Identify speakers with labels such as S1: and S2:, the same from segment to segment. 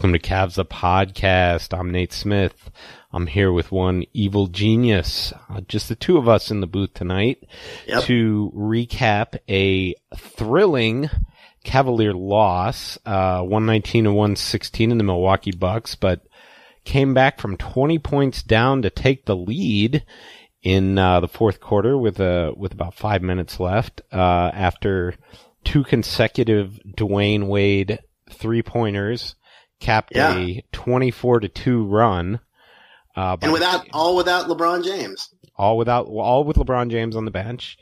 S1: Welcome to
S2: Cavs the Podcast. I'm Nate Smith. I'm here with one evil genius. Uh, just the two of us in the booth tonight
S3: Yep.
S2: to recap a thrilling Cavalier loss, uh, 119 to 116 in the Milwaukee Bucks, but came back from 20 points down to take the lead in uh, the fourth quarter with uh, with about five minutes left uh, after two consecutive Dwyane Wade three pointers capped
S3: Yeah.
S2: a 24 to 2 run. Uh,
S3: and without all without LeBron James.
S2: all without all with LeBron James on the bench.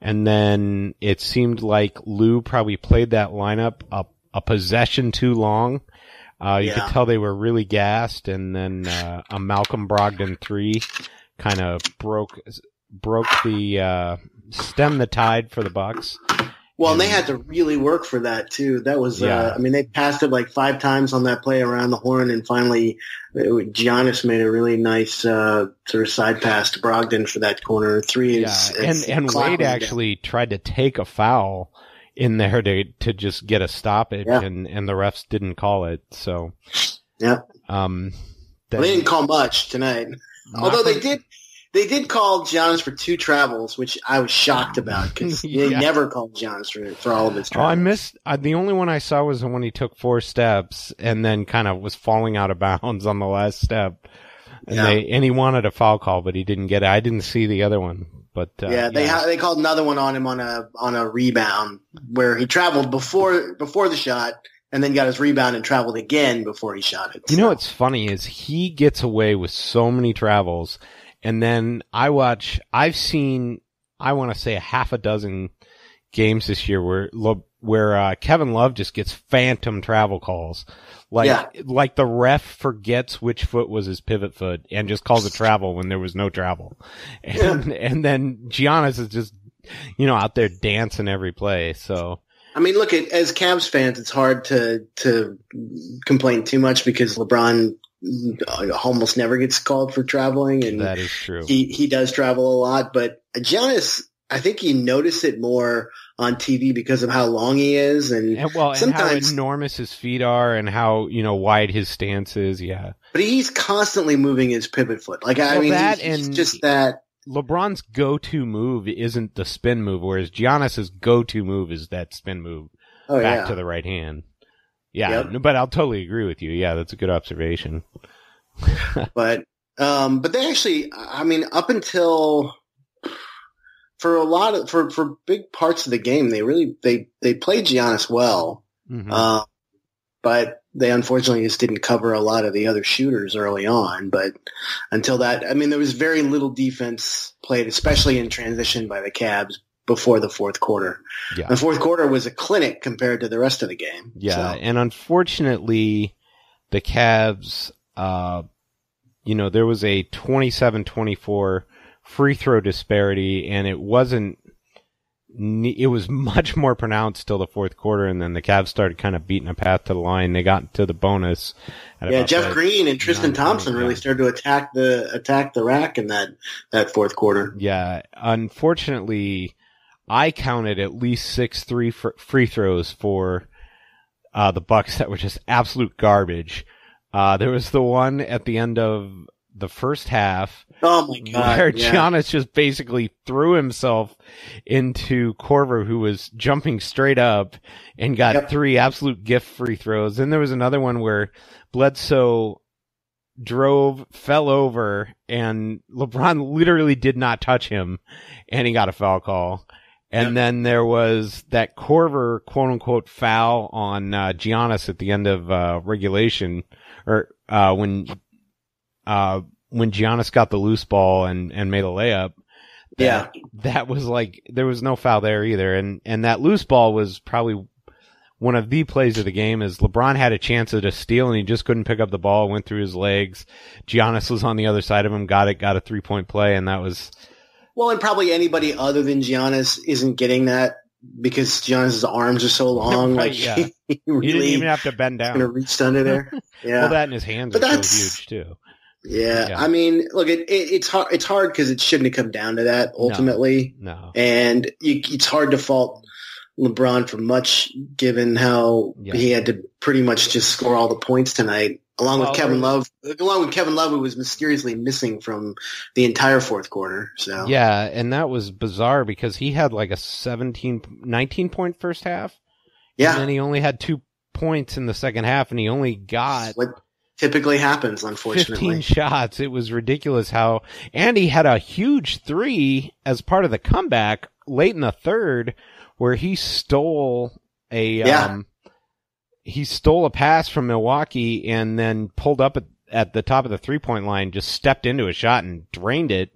S2: And then it seemed like Lue probably played that lineup a, a possession too long. Uh, you
S3: Yeah.
S2: could tell they were really gassed, and then uh, a Malcolm Brogdon three kind of broke broke the uh, stem the tide for the Bucks.
S3: Well, and they had to really work for that too. That was,
S2: Yeah.
S3: uh, I mean, they passed it like five times on that play around the horn, and finally, it, Giannis made a really nice uh, sort of side pass to Brogdon for that corner three.
S2: Yeah,
S3: Is,
S2: and
S3: it's-
S2: and Wade actually tried to take a foul in there to to just get a stoppage,
S3: Yeah.
S2: and and the refs didn't call it. So,
S3: down.
S2: um,
S3: Yeah, they didn't call much tonight. Although they did, they did call Giannis for two travels, which I was shocked about because
S2: Yeah.
S3: they never called Giannis for for all of his
S2: Oh. I missed. Uh, the only one I saw was the one he took four steps and then kind of was falling out of bounds on the last step. And
S3: Yeah.
S2: they and he wanted a foul call, but he didn't get it. I didn't see the other one, but uh,
S3: yeah, they ha- they called another one on him on a on a rebound where he traveled before before the shot and then got his rebound and traveled again before he shot it.
S2: You know what's funny is he gets away with so many travels, and then I watch. I've seen, I want to say, a half a dozen games this year where where uh, Kevin Love just gets phantom travel calls, like
S3: Yeah.
S2: like the ref forgets which foot was his pivot foot and just calls it travel when there was no travel, and and then Giannis is just you know out there dancing every play. So
S3: I mean, look at as Cavs fans, it's hard to to complain too much because LeBron almost never gets called for traveling, and
S2: that is true.
S3: he he does travel a lot. But Giannis, I think you notice it more on TV because of how long he is, and
S2: And well, and how
S3: sometimes-
S2: enormous his feet are, and how you know wide his stance is. Yeah,
S3: but he's constantly moving his pivot foot. Like I mean,
S2: that
S3: he's, he's just that.
S2: LeBron's go-to move isn't the spin move, whereas Giannis's go-to move is that spin move
S3: Oh
S2: back
S3: yeah.
S2: to the right hand. Yeah,
S3: Yep.
S2: but I'll totally agree with you. Yeah, that's a good observation.
S3: but um, but they actually, I mean, up until for a lot of for for big parts of the game, they really they they played Giannis well,
S2: Mhm.
S3: uh, but they unfortunately just didn't cover a lot of the other shooters early on. But until that, I mean, there was very little defense played, especially in transition by the Cavs before the fourth quarter.
S2: yeah,
S3: The fourth quarter was a clinic compared to the rest of the game.
S2: yeah,
S3: So,
S2: and unfortunately, the Cavs, uh, you know, there was a 27-24 free throw disparity, and it wasn't it was much more pronounced till the fourth quarter, and then the Cavs started kind of beating a path to the line. They got to the bonus.
S3: Yeah, Jeff Green and Tristan Thompson really started to attack the attack the rack in that that fourth quarter.
S2: Yeah, unfortunately, I counted at least six three fr- free throws for uh, the Bucks that were just absolute garbage. Uh, there was the one at the end of the first half
S3: Oh my god!
S2: where
S3: yeah.
S2: Giannis just basically threw himself into Korver, who was jumping straight up and got
S3: Yep.
S2: three absolute gift free throws. Then there was another one where Bledsoe drove, fell over, and LeBron literally did not touch him, and he got a foul call. And
S3: Yep.
S2: then there was that Korver quote unquote foul on uh, Giannis at the end of uh, regulation, or uh, when uh, when Giannis got the loose ball and, and made a layup.
S3: Yeah.
S2: That was like, there was no foul there either. And, and that loose ball was probably one of the plays of the game is LeBron had a chance at a steal and he just couldn't pick up the ball, went through his legs. Giannis was on the other side of him, got it, got a three point play. And that was,
S3: Well, and probably anybody other than Giannis isn't getting that because Giannis's arms are so long.
S2: Right,
S3: like
S2: yeah.
S3: he
S2: he didn't
S3: really
S2: even have to bend
S3: gonna reach under there. Yeah.
S2: Well, that and his hands
S3: But
S2: are so
S3: that's-
S2: huge too.
S3: yeah.
S2: yeah.
S3: I mean, look, it, it, it's hard. It's hard because it shouldn't have come down to that ultimately.
S2: No.
S3: and you, it's hard to fault LeBron for much, given how
S2: Yeah.
S3: he had to pretty much just score all the points tonight, along with Kevin Love, along with Kevin Love, who was mysteriously missing from the entire fourth quarter. So
S2: Yeah. And that was bizarre because he had like a 17, 19 point first half. And
S3: yeah,
S2: then he only had two points in the second half and he only got
S3: what typically happens, Unfortunately, 15
S2: shots. It was ridiculous how, and he had a huge three as part of the comeback late in the third where he stole a,
S3: Yeah.
S2: um, he stole a pass from Milwaukee and then pulled up at, at the top of the three point line, just stepped into a shot and drained it.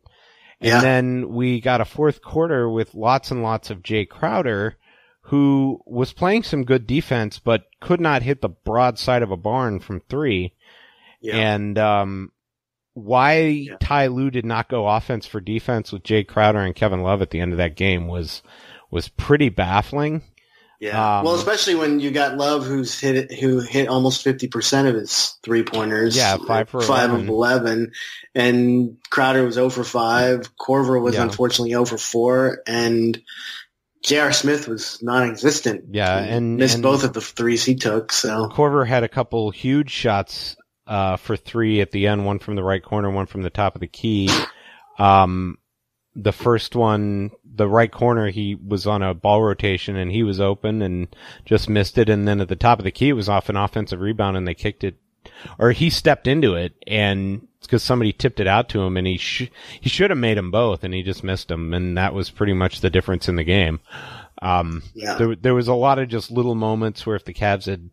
S2: And
S3: Yeah.
S2: then we got a fourth quarter with lots and lots of Jae Crowder, who was playing some good defense, but could not hit the broad side of a barn from three.
S3: Yeah.
S2: And um, why
S3: Yeah.
S2: Ty Lue did not go offense for defense with Jae Crowder and Kevin Love at the end of that game was was pretty baffling.
S3: Yeah.
S2: Um,
S3: well, especially when you got Love, who's hit who hit almost fifty percent of his three pointers.
S2: Yeah, five for
S3: five
S2: 11.
S3: of eleven, and Crowder was zero for five. Korver was
S2: Yeah.
S3: unfortunately zero for four, and J.R. Smith was non-existent.
S2: Yeah, and-
S3: missed
S2: and-
S3: both of the threes he took. So
S2: Korver had a couple huge shots uh, for three at the end, one from the right corner, one from the top of the key. Um, the first one, the right corner, he was on a ball rotation and he was open and just missed it. And then at the top of the key, it was off an offensive rebound and they kicked it, or he stepped into it and it's because somebody tipped it out to him and he sh- he should have made them both and he just missed them and that was pretty much the difference in the game. Um,
S3: yeah,
S2: there, there was a lot of just little moments where if the Cavs had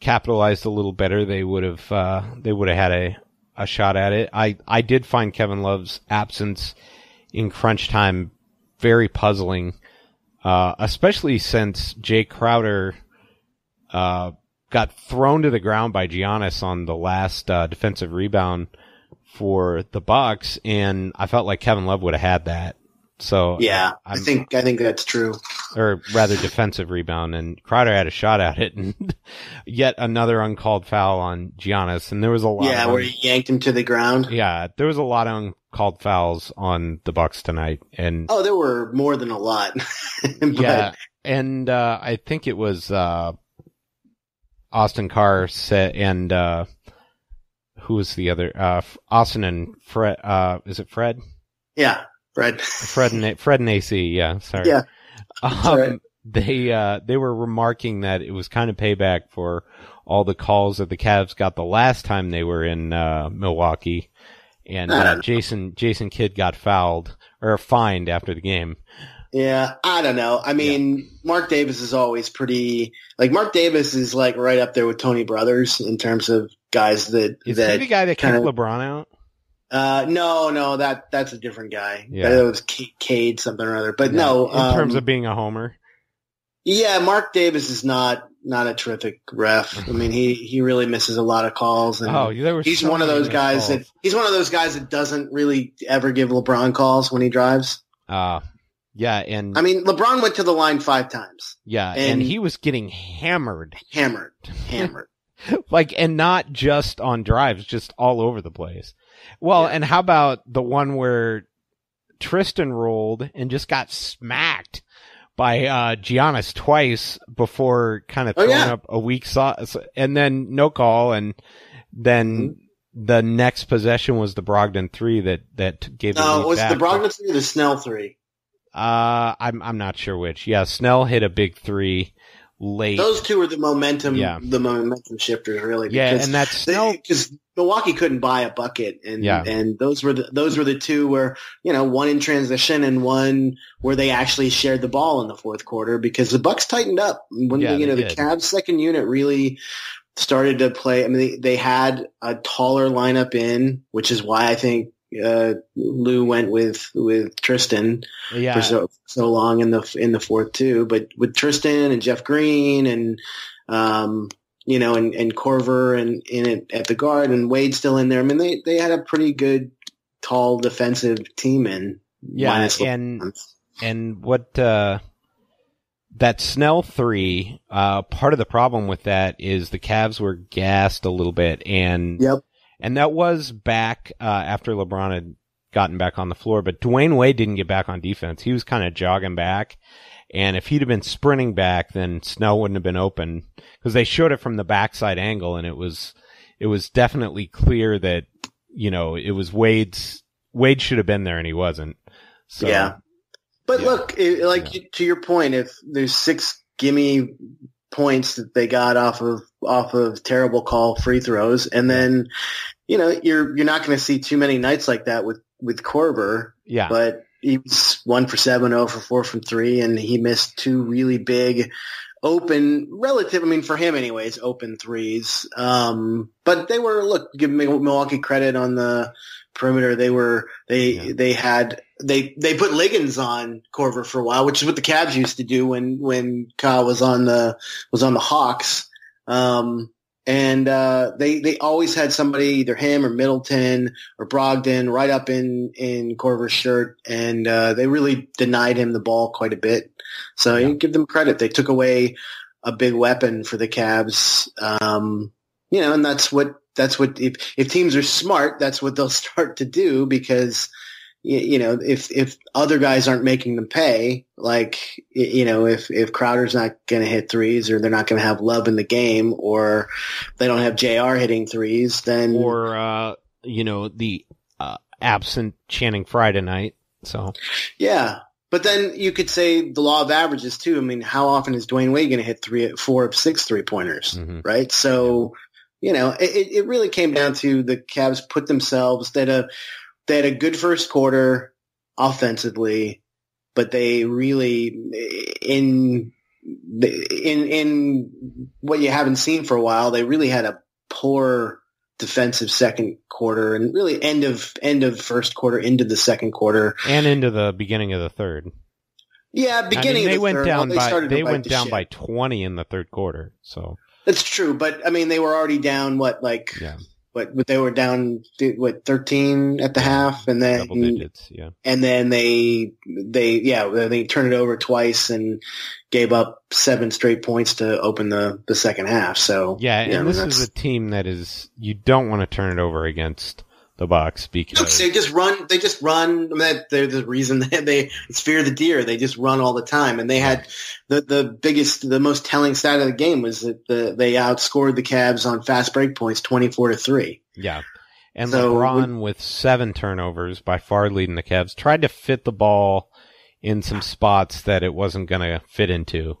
S2: capitalized a little better, they would have uh, they would have had a, a shot at it. I I did find Kevin Love's absence in crunch time very puzzling, uh, especially since Jae Crowder uh, got thrown to the ground by Giannis on the last uh, defensive rebound for the Bucks, and I felt like Kevin Love would have had that. So
S3: yeah. i
S2: I'm-
S3: think I think that's true.
S2: or rather defensive rebound, and Crowder had a shot at it, and yet another uncalled foul on Giannis, and there was a lot.
S3: Yeah,
S2: of
S3: where he yanked him to the ground.
S2: yeah, there was a lot of uncalled fouls on the Bucks tonight, and
S3: Oh, there were more than a lot. but,
S2: yeah, and uh, I think it was uh, Austin Carr said, and uh, who was the other? Uh, Austin and Fred. Uh, is it Fred?
S3: yeah, Fred.
S2: Fred and Fred and AC. Yeah, sorry.
S3: Yeah.
S2: Um,
S3: right.
S2: They uh, they were remarking that it was kind of payback for all the calls that the Cavs got the last time they were in uh, Milwaukee, and uh. Jason Jason Kidd got fouled or fined after the game.
S3: Yeah, I don't know. I mean, Marc Davis is always pretty like Marc Davis is like right up there with Tony Brothers in terms of guys that
S2: Is
S3: that
S2: he the guy that kicked
S3: kinda-
S2: LeBron out?
S3: uh no, no, that that's a different guy.
S2: Yeah.
S3: That was Cade something or other. But no,
S2: in terms
S3: um,
S2: of being a homer.
S3: Yeah, Marc Davis is not not a terrific ref. I mean, he he really misses a lot of calls and
S2: Oh, there were
S3: he's
S2: so
S3: one of those guys that he's one of those guys that doesn't really ever give LeBron calls when he drives.
S2: Uh, Yeah, and
S3: I mean, LeBron went to the line five times,
S2: yeah, and,
S3: and-
S2: he was getting hammered,
S3: hammered, hammered.
S2: like, and not just on drives, just all over the place. Well,
S3: Yeah.
S2: and how about the one where Tristan rolled and just got smacked by uh Giannis twice before kind of
S3: Oh,
S2: throwing
S3: yeah.
S2: up a weak sauce, and then no call, and then.
S3: Mm-hmm.
S2: The next possession was the Brogdon three that that gave the
S3: No, it was
S2: back.
S3: the Brogdon three or the Snell three?
S2: Uh, I'm I'm not sure which. Yeah, Snell hit a big three late.
S3: Those two are the momentum,
S2: Yeah.
S3: the momentum shifters, really.
S2: yeah, and that Snell.
S3: because Milwaukee couldn't buy a bucket, and
S2: Yeah.
S3: and those were the those were the two where you know one in transition and one where they actually shared the ball in the fourth quarter because the Bucks tightened up when
S2: Yeah,
S3: you know
S2: they
S3: the
S2: did.
S3: Cavs second unit really started to play. I mean, they, they had a taller lineup in, which is why I think uh, Lue went with with Tristan
S2: yeah,
S3: for so so long in the in the fourth too. But with Tristan and Jeff Green and um, you know and and Korver and in it at the guard and Wade still in there. I mean they they had a pretty good tall defensive team in.
S2: yeah,
S3: minus
S2: and and what uh, that Snell three. Uh, part of the problem with that is the Cavs were gassed a little bit, and
S3: Yep.
S2: And that was back uh, after LeBron had gotten back on the floor. But Dwyane Wade didn't get back on defense. He was kind of jogging back. And if he'd have been sprinting back, then Snell wouldn't have been open because they showed it from the backside angle, and it was it was definitely clear that you know it was Wade's Wade should have been there, and he wasn't. So,
S3: Yeah. But
S2: Yeah.
S3: look, it, like
S2: Yeah.
S3: to your point, if there's six gimme points that they got off of off of terrible call free throws, and then you know you're you're not going to see too many nights like that with with Korver.
S2: yeah,
S3: but he was one for seven, oh for four from three, and he missed two really big open, relative. I mean, for him, anyways, open threes. Um, but they were look, give Milwaukee credit on the perimeter. They were they
S2: Yeah.
S3: they had they they put Liggins on Korver for a while, which is what the Cavs used to do when when Kyle was on the was on the Hawks. Um, and uh, they they always had somebody, either him or Middleton or Brogdon, right up in in Korver's shirt, and uh, they really denied him the ball quite a bit. So
S2: Yeah.
S3: you give them credit; they took away a big weapon for the Cavs. Um, you know, and that's what that's what if if teams are smart, that's what they'll start to do because you know if if other guys aren't making them pay, like you know if if Crowder's not going to hit threes or they're not going to have love in the game or they don't have J.R. hitting threes, then
S2: or uh, you know the uh, absent Channing Frye tonight. So
S3: Yeah. But then you could say the law of averages too. I mean, how often is Dwyane Wade going to hit three, four of six three pointers,
S2: Mhm.
S3: right? So, you know, it, it- really came down to the Cavs put themselves, they had a, they had a good first quarter offensively, but they really in, in, in what you haven't seen for a while, they really had a poor defensive second quarter and really end of, end of first quarter into the second quarter.
S2: and into the beginning of the third.
S3: Yeah,
S2: I
S3: beginning
S2: mean, they
S3: of the
S2: went
S3: third,
S2: down
S3: well,
S2: by they went down by twenty in the third quarter. So
S3: That's true, but I mean, they were already down. What like
S2: yeah,
S3: what? what They were down what thirteen at the half, and then
S2: double digits. Yeah,
S3: and then they they yeah they turned it over twice and gave up seven straight points to open the the second half. So
S2: yeah, and this is a team that is you don't want to turn it over against the Bucks
S3: Look,
S2: because
S3: they just run. They just run. I mean, they're the reason that they it's fear the deer. They just run all the time, and they had the the biggest, the most telling stat of the game was that the, they outscored the Cavs on fast break points, twenty four to three.
S2: yeah. And
S3: So,
S2: LeBron with seven turnovers, by far leading the Cavs, tried to fit the ball in some spots that it wasn't going to fit into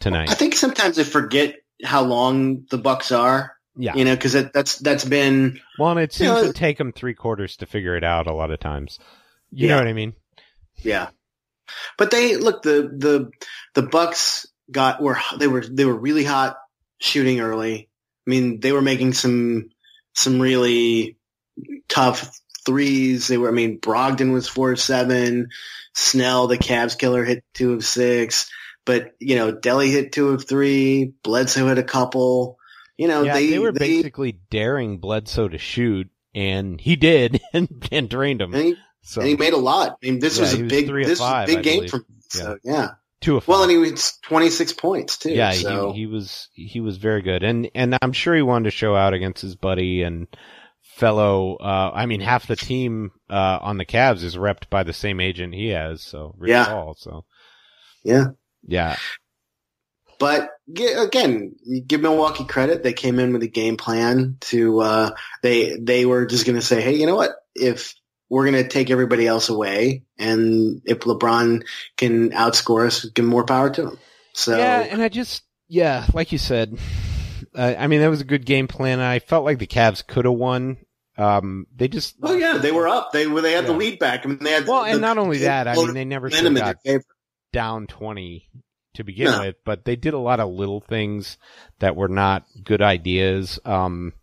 S2: tonight.
S3: I think sometimes I forget how long the Bucks are.
S2: Yeah.
S3: You know, because that's that's been
S2: Well, and it seems
S3: know,
S2: to take them three quarters to figure it out a lot of times. You
S3: Yeah.
S2: know what I mean?
S3: yeah. But they look the the the Bucks got were they were they were really hot shooting early. I mean, they were making some some really tough threes. They were. I mean, Brogdon was four of seven. Snell, the Cavs killer, hit two of six. But you know, Delly hit two of three. Bledsoe hit a couple. You know,
S2: yeah,
S3: they
S2: they, were
S3: they,
S2: basically daring Bledsoe to shoot, and he did, and, and drained him.
S3: and he-
S2: So
S3: and he made a lot. I mean, this
S2: Yeah,
S3: was a
S2: was
S3: big, this
S2: five,
S3: was a
S2: I
S3: big game
S2: believe.
S3: for him. So yeah.
S2: two of
S3: Well,
S2: five.
S3: and he was 26 points too.
S2: yeah,
S3: so.
S2: he, he was he was very good, and and I'm sure he wanted to show out against his buddy and fellow. Uh, I mean, half the team uh, on the Cavs is repped by the same agent he has, so Rich
S3: Yeah.
S2: Paul. So
S3: yeah.
S2: yeah,
S3: But again, give Milwaukee credit. They came in with a game plan to, uh, they, they were just going to say, Hey, you know what? If we're going to take everybody else away and if LeBron can outscore us, give more power to him. So
S2: yeah, and I just yeah, like you said, uh, I mean that was a good game plan. I felt like the Cavs could have won. Um, they just
S3: Oh yeah, they were up. They were. They had the lead back. I mean, they had
S2: well,
S3: the,
S2: and not only that, I mean they never should
S3: momentum
S2: have
S3: in their
S2: got down 20 to begin
S3: No.
S2: with, but they did a lot of little things that were not good ideas. Um,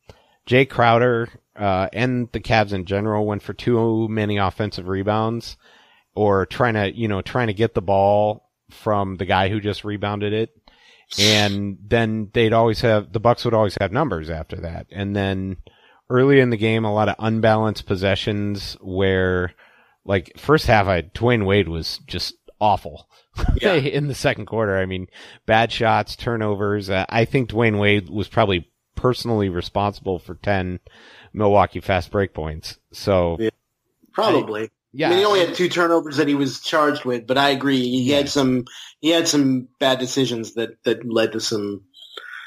S2: Jae Crowder, uh, and the Cavs in general went for too many offensive rebounds or trying to, you know, trying to get the ball from the guy who just rebounded it. And then they'd always have, the Bucks would always have numbers after that. And then early in the game, a lot of unbalanced possessions where, like, first half, I, Dwyane Wade was just awful.
S3: Yeah.
S2: in the second quarter. I mean, bad shots, turnovers. Uh, I think Dwyane Wade was probably personally responsible for 10 Milwaukee fast break points. So,
S3: Yeah. Probably.
S2: yeah.
S3: I mean, he only had two turnovers that he was charged with, but I agree. He
S2: Yeah.
S3: had some. He had some bad decisions that that led to some.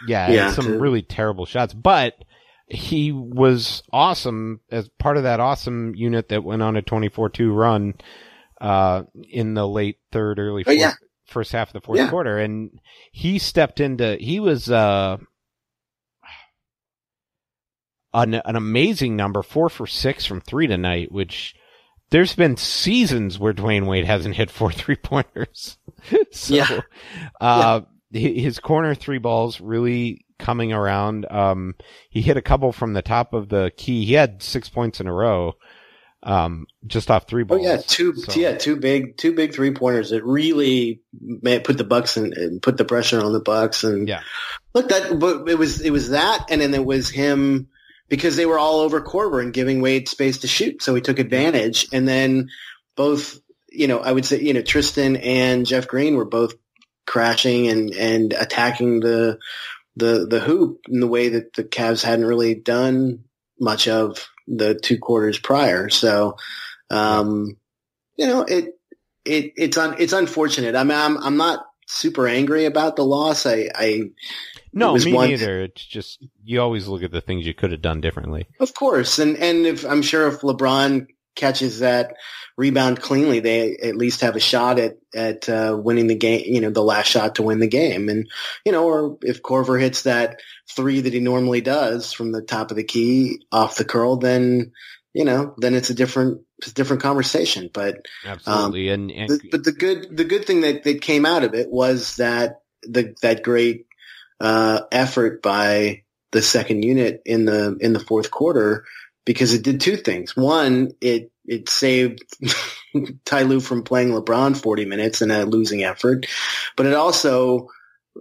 S2: yeah,
S3: yeah,
S2: some
S3: to-
S2: really terrible shots, but he was awesome as part of that awesome unit that went on a 24-2 run, uh, in the late third, early
S3: Oh,
S2: fourth,
S3: yeah.
S2: first half of the fourth
S3: Yeah.
S2: quarter. And he stepped into, he was, uh, an, an amazing number, four for six from three tonight, which there's been seasons where Dwyane Wade hasn't hit four three pointers. so,
S3: Yeah.
S2: uh, hi- his corner three balls really coming around. Um, he hit a couple from the top of the key. He had six points in a row, um, just off three balls.
S3: Oh yeah, two.
S2: So-
S3: Yeah, two big, two big three pointers that really put the Bucks in, and put the pressure on the Bucks. And
S2: Yeah.
S3: look, that but it was it was that, and then it was him because they were all over Korver and giving Wade space to shoot, so he took advantage. And then both, you know, I would say, you know, Tristan and Jeff Green were both crashing and and attacking the the the hoop in the way that the Cavs hadn't really done much of the two quarters prior. So, um, you know, it it it's un, it's unfortunate. I mean, I'm I'm not super angry about the loss. I I
S2: No, me
S3: one-
S2: neither. It's just you always look at the things you could have done differently.
S3: Of course, and and if I'm sure if LeBron catches that rebound cleanly, they at least have a shot at at uh, winning the game. You know, the last shot to win the game, and you know, or if Korver hits that three that he normally does from the top of the key off the curl, then you know, then it's a different it's a different conversation. But
S2: Absolutely, and and
S3: the, but the good the good thing that, that came out of it was that the that great uh, effort by the second unit in the in the fourth quarter because it did two things. One, it it saved Ty Lue from playing LeBron 40 minutes in a losing effort, but it also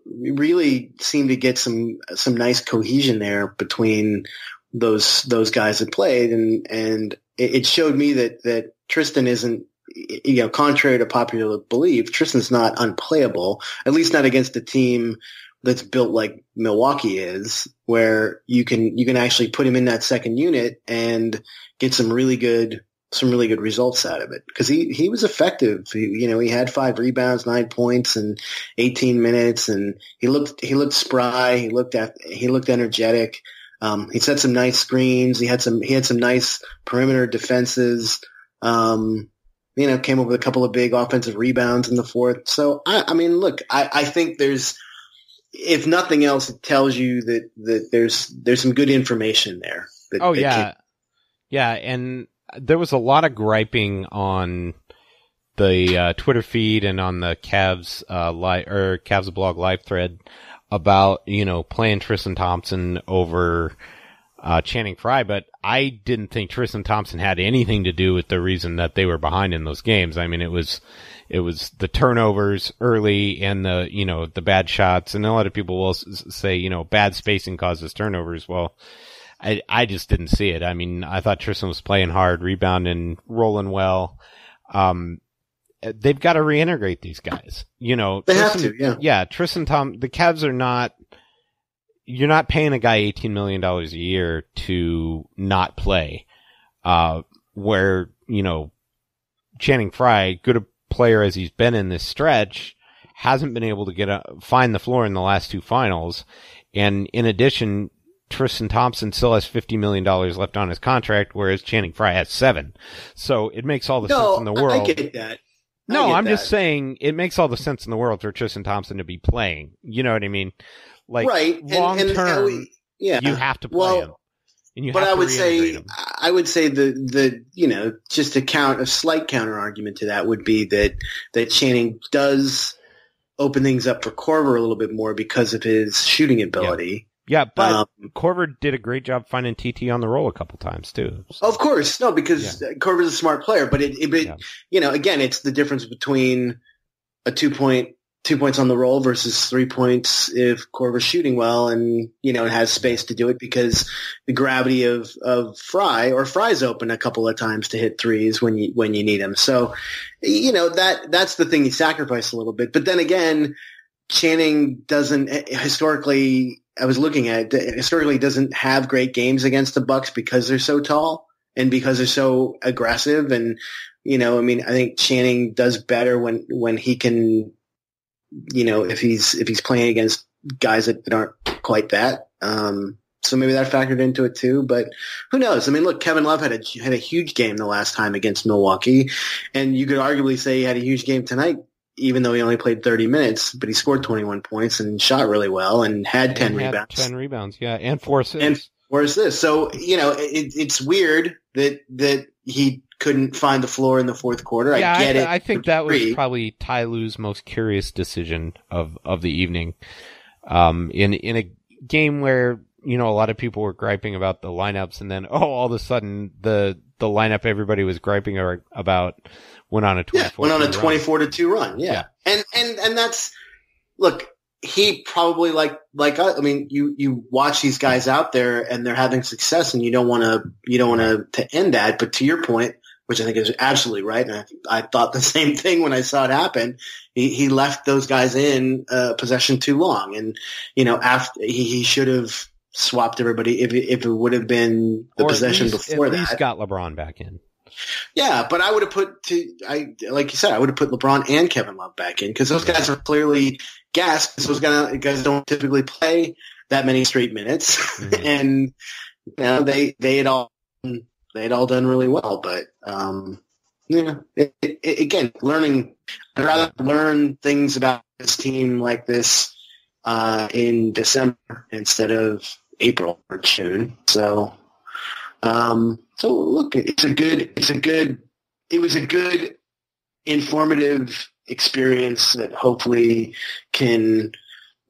S3: really seemed to get some some nice cohesion there between those those guys that played and and it, it showed me that that Tristan isn't you know contrary to popular belief Tristan's not unplayable at least not against a team that's built like Milwaukee is where you can you can actually put him in that second unit and get some really good some really good results out of it. Because he he was effective. He, you know he had five rebounds nine points in 18 minutes and he looked he looked spry. He looked at he looked energetic. Um, he set some nice screens. He had some he had some nice perimeter defenses. Um, you know came up with a couple of big offensive rebounds in the fourth. So I, I mean look I, I think there's if nothing else it tells you that that there's there's some good information there that,
S2: oh
S3: that
S2: yeah,
S3: can-
S2: yeah, and there was a lot of griping on the uh, Twitter feed and on the Cavs uh, li- or Cavs blog live thread about you know playing Tristan Thompson over uh, Channing Frye, but I didn't think Tristan Thompson had anything to do with the reason that they were behind in those games. I mean, it was it was the turnovers early and the you know the bad shots, and a lot of people will s- say you know bad spacing causes turnovers. Well, I I just didn't see it. I mean, I thought Tristan was playing hard, rebounding, rolling well. Um, they've got to reintegrate these guys. You know,
S3: They
S2: Tristan,
S3: have to, yeah.
S2: Yeah, Tristan Tom. The Cavs are not. You're not paying a guy eighteen million dollars a year to not play. Uh, where you know, Channing Frye, good player as he's been in this stretch, hasn't been able to get a, find the floor in the last two finals, and in addition, Tristan Thompson still has fifty million dollars left on his contract, whereas Channing Frye has seven. So it makes all the
S3: no,
S2: sense in the world.
S3: I get that. I
S2: No,
S3: get
S2: I'm
S3: that.
S2: just saying it makes all the sense in the world for Tristan Thompson to be playing. You know what I mean? Like
S3: right.
S2: long
S3: and, uh,
S2: term,
S3: we- yeah.
S2: you have to play
S3: well,
S2: him.
S3: But I would say,
S2: him.
S3: I would say the the you know just a count a slight counter argument to that would be that that Channing does open things up for Korver a little bit more because of his shooting ability.
S2: Yeah, but
S3: Um,
S2: Korver did a great job finding TT on the roll a couple times too. So,
S3: Of course, no, because Korver's a smart player, but it, it, but,
S2: Yeah.
S3: you know, again, it's the difference between a two point, two points on the roll versus three points if Korver's shooting well and, you know, it has space to do it because the gravity of, of Frye or Frye's open a couple of times to hit threes when you, when you need him. So, you know, that, that's the thing he sacrificed a little bit. But then again, Channing doesn't eh, historically, I was looking at it, historically doesn't have great games against the Bucks because they're so tall and because they're so aggressive. And, you know, I mean, I think Channing does better when, when he can, you know, if he's, if he's playing against guys that, aren't quite that. Um, so maybe that factored into it too, but who knows? I mean, look, Kevin Love had a, had a huge game the last time against Milwaukee and you could arguably say he had a huge game tonight even though he only played 30 minutes, but he scored 21 points and shot really well and had 10
S2: and had
S3: rebounds.
S2: ten rebounds, yeah, and four assists.
S3: And- Whereas this, so you know, it, it's weird that that he couldn't find the floor in the fourth quarter.
S2: yeah,
S3: I get
S2: I,
S3: it.
S2: I think that was probably Ty Lue's most curious decision of of the evening. Um, in in a game where you know a lot of people were griping about the lineups, and then oh, all of a sudden the the lineup everybody was griping about went on a twenty
S3: yeah, went on a 24 to two run. Yeah.
S2: Yeah.
S3: and and and that's look. He probably like like us- I mean, you you watch these guys out there and they're having success, and you don't want to you don't want to to end that. But to your point, which I think is absolutely right, and I, I thought the same thing when I saw it happen. He, he left those guys in uh, possession too long, and you know after he, he should have swapped everybody if it, if it would have been the
S2: Or
S3: possession
S2: least-
S3: before
S2: at
S3: that.
S2: least got LeBron back in.
S3: Yeah, but I would have put to I like you said I would have put LeBron and Kevin Love back in because those guys are clearly gassed. 'cause Those guys, guys don't typically play that many straight minutes,
S2: Mhm.
S3: and you know they they had all they had all done really well. But um, yeah, it, it- again, learning. I'd rather learn things about this team like this uh, in December instead of April or June. So um, so look, it's a good, it's a good, it was a good, informative experience that hopefully can,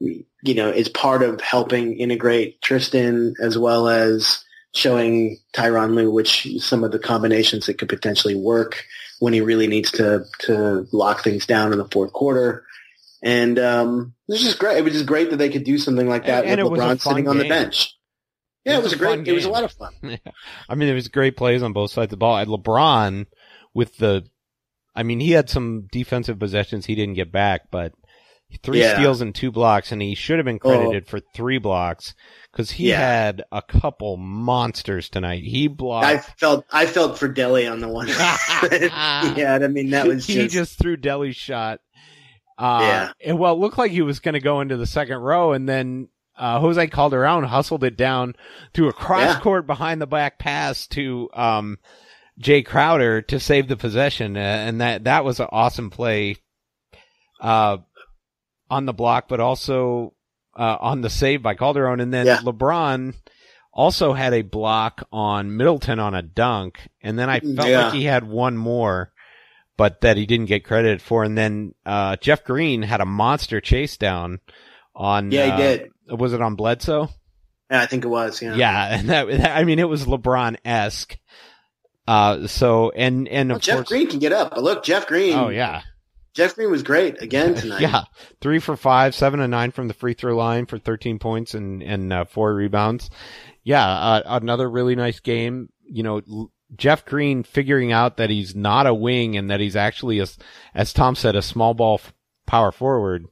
S3: you know, is part of helping integrate Tristan as well as showing Tyronn Lue, which some of the combinations that could potentially work when he really needs to, to lock things down in the fourth quarter. And um, it was just great. It was just great that they could do something like that
S2: And-
S3: with
S2: it
S3: LeBron sitting on the bench. Yeah, it was, a
S2: fun
S3: great. It was a lot of fun.
S2: I mean, there was great plays on both sides of the ball. And LeBron with the, I mean, he had some defensive possessions he didn't get back, but three
S3: Yeah. Oh.
S2: steals and two blocks, and he should have been credited for three blocks because he
S3: Yeah.
S2: had a couple monsters tonight. He blocked.
S3: I felt I felt for Delly on the one. yeah, I mean that was
S2: he
S3: just,
S2: just, threw Delly's shot. Uh,
S3: Yeah.
S2: And well, it looked like he was going to go into the second row, and then uh, Jose Calderon hustled it down to a cross
S3: Yeah.
S2: court behind the back pass to um, Jae Crowder to save the possession, uh, and that that was an awesome play uh, on the block, but also uh, on the save by Calderon, and then
S3: Yeah.
S2: LeBron. Also had a block on Middleton on a dunk, and then I felt
S3: Yeah.
S2: like he had one more but that he didn't get credited for. And then uh, Jeff Green had a monster chase down on.
S3: yeah, he
S2: uh,
S3: did.
S2: Was it on Bledsoe?
S3: Yeah, I think it was. Yeah,
S2: Yeah, and that I mean it was LeBron esque. Uh, so and and
S3: Well, Jeff
S2: course,
S3: Green can get up, but look, Jeff Green.
S2: oh yeah,
S3: Jeff Green was great again tonight.
S2: yeah, three for five, seven and nine from the free throw line for thirteen points and and uh, four rebounds. yeah, uh, another really nice game. You know, L- Jeff Green figuring out that he's not a wing and that he's actually a, as Tom said, a small ball f- power forward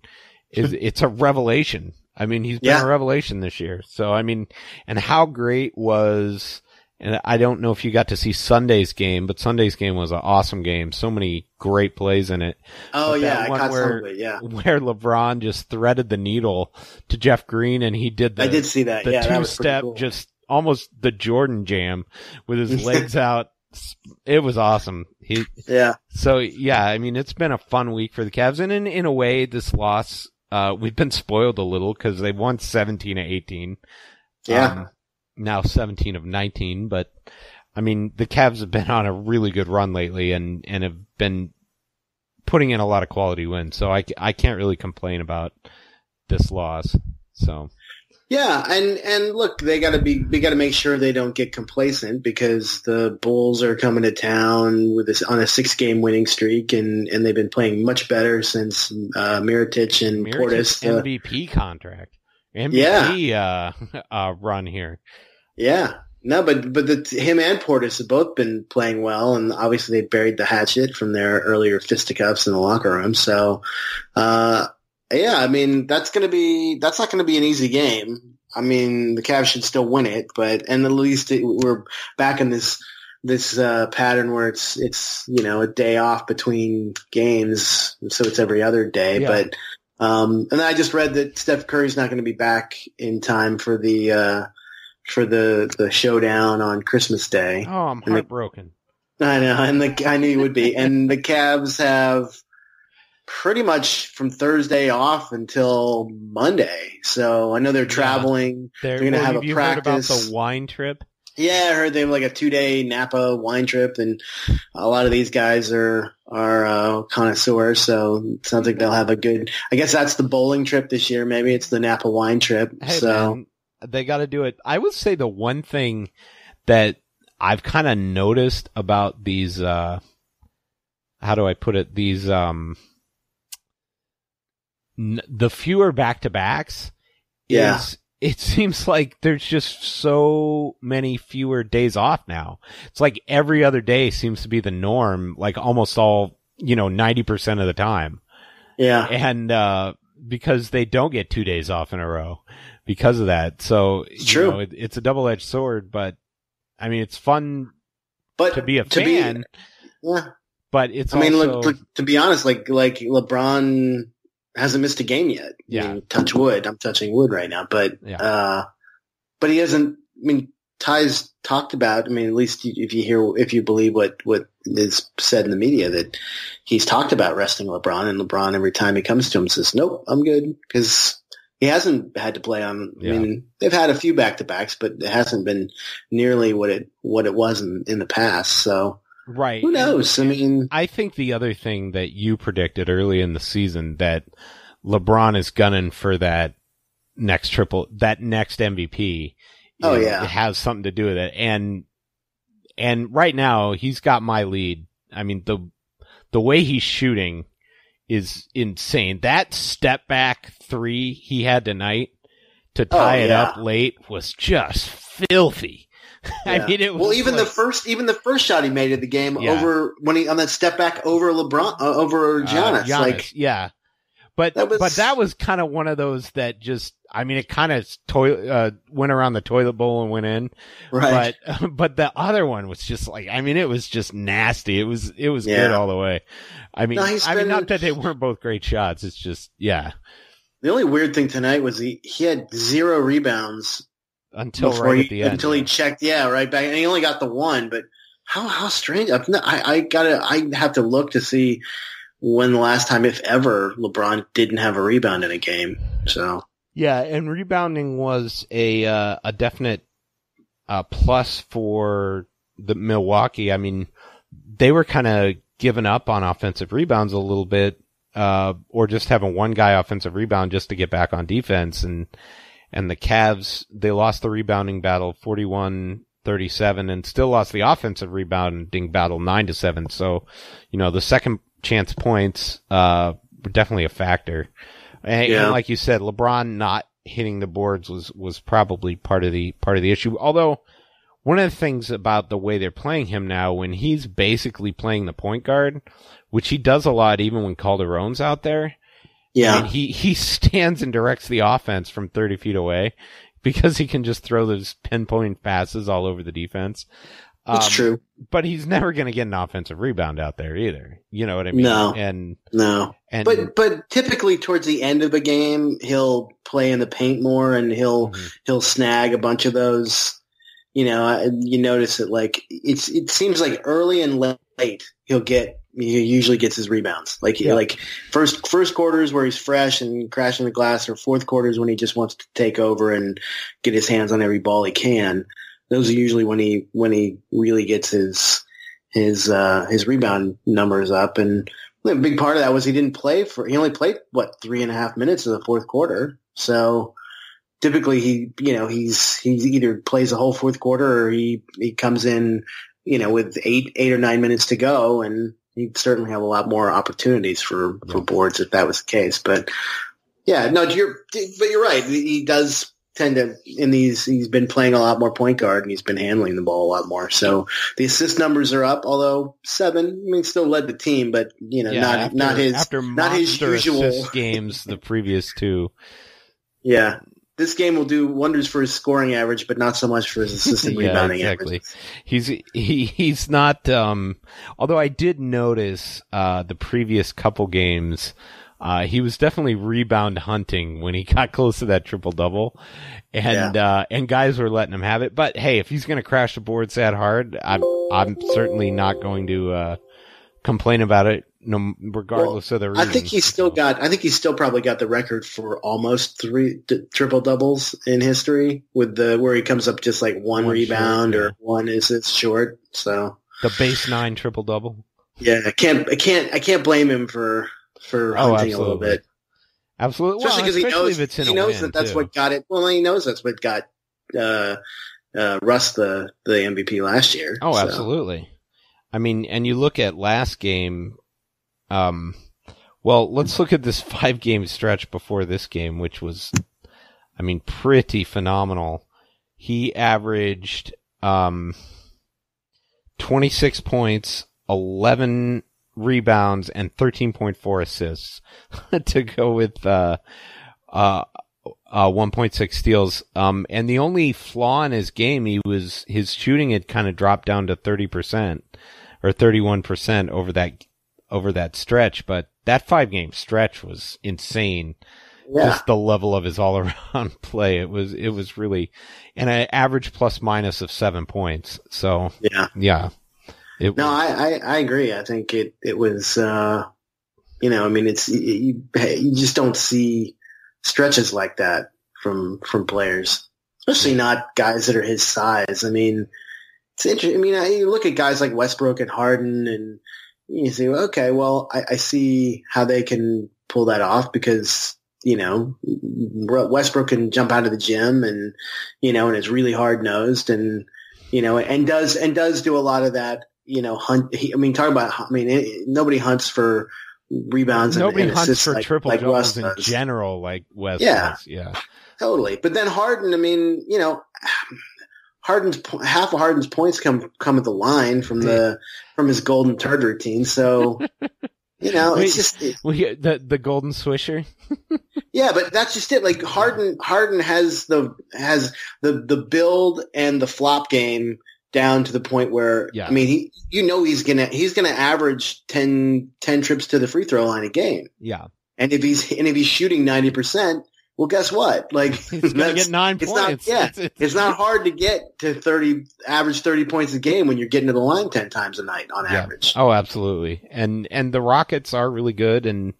S2: is it's a revelation. I mean, he's been
S3: Yeah.
S2: a revelation this year. So I mean, and how great was and I don't know if you got to see Sunday's game, but Sunday's game was an awesome game. So many great plays in it.
S3: Oh
S2: But
S3: yeah, I caught some
S2: where-.
S3: Yeah,
S2: Where LeBron just threaded the needle to Jeff Green and he did the,
S3: I did see that.
S2: the
S3: yeah, that
S2: two
S3: was pretty
S2: step,
S3: cool.
S2: just almost the Jordan jam with his legs out. It was awesome. He,
S3: yeah.
S2: so yeah, I mean, it's been a fun week for the Cavs, and in in a way, this loss, uh, we've been spoiled a little because they won seventeen to eighteen.
S3: Yeah.
S2: Um, now seventeen of nineteen, but I mean, the Cavs have been on a really good run lately, and and have been putting in a lot of quality wins. So I I can't really complain about this loss. So
S3: Yeah, and and look, they got to be they got to make sure they don't get complacent because the Bulls are coming to town with this on a six game winning streak, and and they've been playing much better since uh, Mirotic and
S2: Mirotic
S3: Portis. uh,
S2: MVP contract, MVP uh, uh, run here.
S3: Yeah, no, but but the, him and Portis have both been playing well, and obviously they buried the hatchet from their earlier fisticuffs in the locker room. So, uh, yeah, I mean that's gonna be that's not gonna be an easy game. I mean the Cavs should still win it, but and at least it, we're back in this this uh, pattern where it's it's you know a day off between games, so it's every other day.
S2: Yeah.
S3: But um, and I just read that Steph Curry's not going to be back in time for the uh, for the the showdown on Christmas Day.
S2: Oh, I'm
S3: And the-
S2: heartbroken.
S3: I know, and the I knew you would be. and the Cavs have pretty much from Thursday off until Monday. So I know they're traveling.
S2: They're,
S3: They're gonna
S2: well,
S3: have
S2: have
S3: a
S2: you heard about
S3: practice.
S2: the wine trip?
S3: Yeah, I heard they have like a two day Napa wine trip, and a lot of these guys are are uh, connoisseurs. So it sounds like they'll have a good. I guess that's the bowling trip this year. Maybe it's the Napa wine trip.
S2: Hey,
S3: so
S2: man, they got to do it. I would say the one thing that I've kind of noticed about these, uh, how do I put it? These, um, n- the fewer back to backs
S3: Yeah.
S2: is, it seems like there's just so many fewer days off now. It's like every other day seems to be the norm, like almost all, you know, 90% of the time
S3: yeah,
S2: and uh, because they don't get two days off in a row because of that. So
S3: true.
S2: know, it, it's a double edged sword, but I mean, it's fun
S3: but
S2: to be a fan, Be,
S3: yeah.
S2: but it's
S3: I mean,
S2: also
S3: look, look, to be honest, like like LeBron hasn't missed a game yet. I
S2: Yeah.
S3: mean, touch wood. I'm touching wood right now, but
S2: Yeah.
S3: uh, but he hasn't. I mean, Ty's talked about. I mean, at least if you hear, if you believe what what is said in the media, that he's talked about resting LeBron, and LeBron every time he comes to him says, "Nope, I'm good," because he hasn't had to play on.
S2: Yeah.
S3: I mean, they've had a few back to backs, but it hasn't been nearly what it what it was in, in the past. So
S2: right.
S3: who knows? I mean.
S2: I think the other thing that you predicted early in the season that LeBron is gunning for that next triple, that next MVP.
S3: Oh,
S2: know,
S3: yeah.
S2: has something to do with it, and and right now he's got my lead. I mean the the way he's shooting is insane. That step back three he had tonight to tie it
S3: Oh, yeah.
S2: up late was just filthy. I mean, it was
S3: well, even the first, even the first shot he made of the game
S2: Yeah.
S3: over when he on that step back over LeBron, uh, over
S2: Uh,
S3: Giannis.
S2: Giannis,
S3: Like,
S2: yeah. But
S3: That was-
S2: but that was kind of one of those that just I mean it kind of toilet uh, went around the toilet bowl and went in.
S3: right?
S2: But but the other one was just like I mean it was just nasty. It was it was good all the way. I mean
S3: No,
S2: I mean not that they weren't both great shots. It's just yeah
S3: the only weird thing tonight was he he had zero rebounds
S2: until right
S3: he,
S2: at the end.
S3: until he checked. Yeah, right back, and he only got the one. But how how strange! Not- I I gotta I have to look to see when the last time, if ever, LeBron didn't have a rebound in a game. So
S2: Yeah, and rebounding was a uh, a definite uh, plus for the Milwaukee. I mean, they were kind of giving up on offensive rebounds a little bit, uh, or just having one guy offensive rebound just to get back on defense. And and the Cavs they lost the rebounding battle 41-37 and still lost the offensive rebounding battle nine to seven. So, you know, the second chance points uh, were definitely a factor. And,
S3: Yeah.
S2: and like you said, LeBron not hitting the boards was was probably part of the part of the issue. Although one of the things about the way they're playing him now, when he's basically playing the point guard, which he does a lot, even when Calderon's out there.
S3: Yeah,
S2: and he he stands and directs the offense from thirty feet away because he can just throw those pinpoint passes all over the defense.
S3: It's
S2: Um,
S3: true.
S2: but he's never going to get an offensive rebound out there either. You know what I mean?
S3: No.
S2: And
S3: No,
S2: and
S3: but but typically towards the end of the game, he'll play in the paint more, and he'll
S2: Mhm.
S3: he'll snag a bunch of those. You know, you notice that like it's it seems like early and late he'll get he usually gets his rebounds. Like
S2: Yeah.
S3: like first first quarters where he's fresh and crashing the glass, or fourth quarters when he just wants to take over and get his hands on every ball he can. Those are usually when he when he really gets his his uh, his rebound numbers up. And a big part of that was he didn't play for he only played what three and a half minutes in the fourth quarter. So typically he you know he's he's either plays the whole fourth quarter or he he comes in you know with eight eight or nine minutes to go. And he'd certainly have a lot more opportunities for for boards if that was the case. But yeah no you're but you're right. He does tend to in these he's been playing a lot more point guard and he's been handling the ball a lot more so the assist numbers are up although seven i mean still led the team but you know
S2: yeah,
S3: not
S2: after,
S3: not his
S2: after
S3: not his usual
S2: games the previous two.
S3: yeah this game will do wonders for his scoring average but not so much for his assistant
S2: yeah,
S3: rebounding
S2: exactly.
S3: average
S2: He's he he's not. Um, although I did notice uh, the previous couple games, uh, he was definitely rebound hunting when he got close to that triple double, and uh, and guys were letting him have it. But hey, if he's going to crash the boards that hard, I'm I'm certainly not going to uh, complain about it, no regardless of the
S3: I think he's still got. I think he's still probably got the record for almost three triple doubles in history, with the where he comes up just like one,
S2: One
S3: rebound
S2: short,
S3: or one is assist short. So
S2: the base nine triple double.
S3: yeah, I can't. I can't. I can't blame him for for
S2: Oh,
S3: hunting a little bit,
S2: Absolutely,
S3: especially
S2: well,
S3: because he knows
S2: if it's in
S3: he knows that that's
S2: too.
S3: what got it. Well, he knows that's what got uh, uh, Russ the the MVP last year.
S2: Oh,
S3: so.
S2: absolutely. I mean, and you look at last game. Um, well, let's look at this five game stretch before this game, which was, I mean, pretty phenomenal. He averaged um, 26 points, 11 rebounds, and 13.4 assists to go with uh, uh, uh, 1.6 steals. Um, and the only flaw in his game, he was his shooting had kind of dropped down to 30% or 31% over that over that stretch. But that five game stretch was insane.
S3: Yeah.
S2: Just the level of his all around play. It was it was really, and an average plus minus of seven points. So
S3: yeah.
S2: yeah, it
S3: No,
S2: was,
S3: I, I, I agree. I think it, it was, uh, you know, I mean, it's, you, you just don't see stretches like that from, from players, especially not guys that are his size. I mean, it's interesting. I mean, I, you look at guys like Westbrook and Harden and you say, well, okay, well, I, I see how they can pull that off because, you know, Westbrook can jump out of the gym and, you know, and is really hard nosed and, you know, and does, and does do a lot of that, you know, hunt. He, I mean, talk about, I mean, it, nobody hunts for rebounds
S2: nobody
S3: and
S2: hunts for
S3: like,
S2: triple
S3: like
S2: doubles in
S3: does.
S2: general like West
S3: Yeah.
S2: does. Yeah.
S3: Totally. But then Harden, I mean, you know, Harden's half of Harden's points come come at the line from the from his golden turd routine. So, you know,
S2: Wait.
S3: it's just it,
S2: We, the the golden swisher.
S3: yeah, but that's just it. Like Harden, Harden has the has the the build and the flop game down to the point where
S2: Yeah.
S3: I mean, he you know he's gonna he's gonna average 10, 10 trips to the free throw line a game,
S2: Yeah.
S3: and if he's and if he's shooting ninety percent, well, guess what? Like
S2: He's gonna get nine
S3: it's not-
S2: points.
S3: yeah,
S2: It's- it's-
S3: it's not hard to get to 30 average 30 points a game when you're getting to the line 10 times a night on
S2: Yeah.
S3: average
S2: Oh, absolutely. And and the Rockets are really good and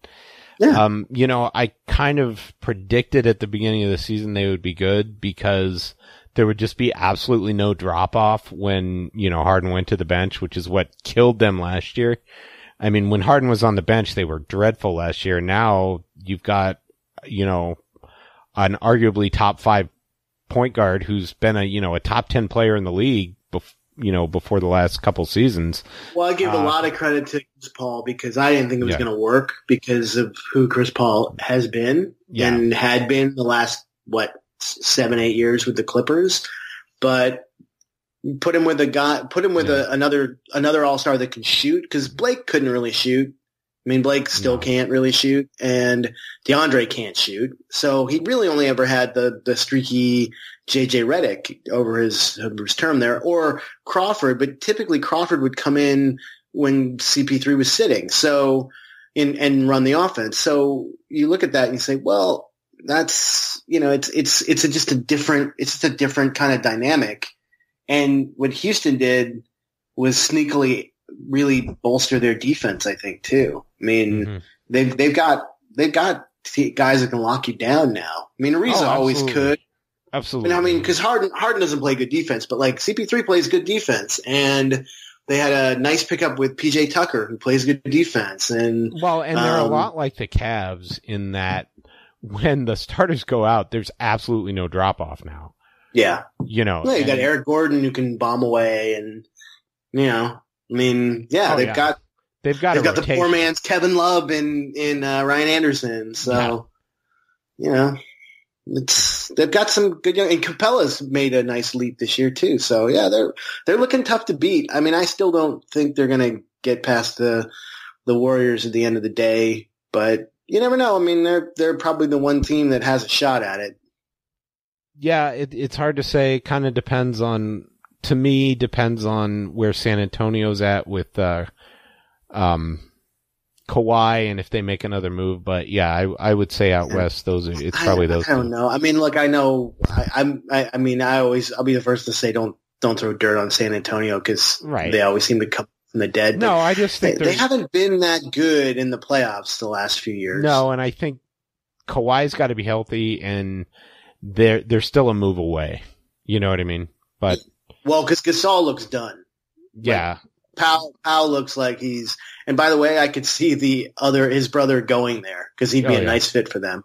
S3: Yeah.
S2: um you know, I kind of predicted at the beginning of the season they would be good because there would just be absolutely no drop off when, you know, Harden went to the bench, which is what killed them last year. I mean, when Harden was on the bench, they were dreadful last year. Now you've got, you know, an arguably top five point guard who's been a, you know, a top 10 player in the league, bef- you know, before the last couple seasons.
S3: well i give a
S2: Uh,
S3: lot of credit to chris paul because i didn't think it was
S2: Yeah.
S3: going to work because of who chris paul has been
S2: Yeah.
S3: and had been the last what seven, eight years with the Clippers, but put him with a guy, put him with
S2: Yeah.
S3: a, another another All Star that can shoot because Blake couldn't really shoot. I mean, Blake still
S2: No.
S3: can't really shoot, and DeAndre can't shoot. So he really only ever had the the streaky JJ Redick over his, over his term there, or Crawford. But typically Crawford would come in when CP3 was sitting, so in and run the offense. So you look at that and you say, well, that's you know, it's it's it's a, just a different it's just a different kind of dynamic. And what Houston did was sneakily really bolster their defense. I think too. I mean,
S2: Mhm.
S3: they've they've got they've got guys that can lock you down now. I mean, Ariza
S2: Oh,
S3: always could.
S2: Absolutely.
S3: mean, I mean, because Harden Harden doesn't play good defense, but like CP3 plays good defense, and they had a nice pickup with PJ Tucker who plays good defense, and
S2: Well, and they're a
S3: Um,
S2: lot like the Cavs in that when the starters go out, there's absolutely no drop off now.
S3: yeah,
S2: You know,
S3: well, you got Eric Gordon who can bomb away, and you know, I mean, yeah,
S2: Oh,
S3: they've
S2: yeah.
S3: got
S2: they've got
S3: they've got the poor man's Kevin Love in in uh, Ryan Anderson, so you know. It's they've got some good young and Capela's made a nice leap this year too. So yeah, they're they're looking tough to beat. I mean, I still don't think they're gonna get past the the Warriors at the end of the day, but you never know. I mean, they're they're probably the one team that has a shot at it.
S2: Yeah, it, it's hard to say. Kind of depends on. To me, depends on where San Antonio's at with uh, um, Kawhi and if they make another move. But yeah, I I would say out west, those are. It's probably
S3: I,
S2: those.
S3: I don't
S2: two.
S3: know. I mean, look, I know. I, I'm. I, I mean, I always. I'll be the first to say don't don't throw dirt on San Antonio because
S2: Right.
S3: they always seem to come from the dead.
S2: No, I just
S3: they,
S2: think
S3: they
S2: there's
S3: haven't been that good in the playoffs the last few years.
S2: no, and I think Kawhi's got to be healthy, and they're they're still a move away. You know what I mean? But
S3: Well, because Gasol looks done.
S2: yeah,
S3: Powell, Powell looks like he's. And by the way, I could see the other his brother going there because he'd be
S2: Oh,
S3: a
S2: yeah.
S3: nice fit for them.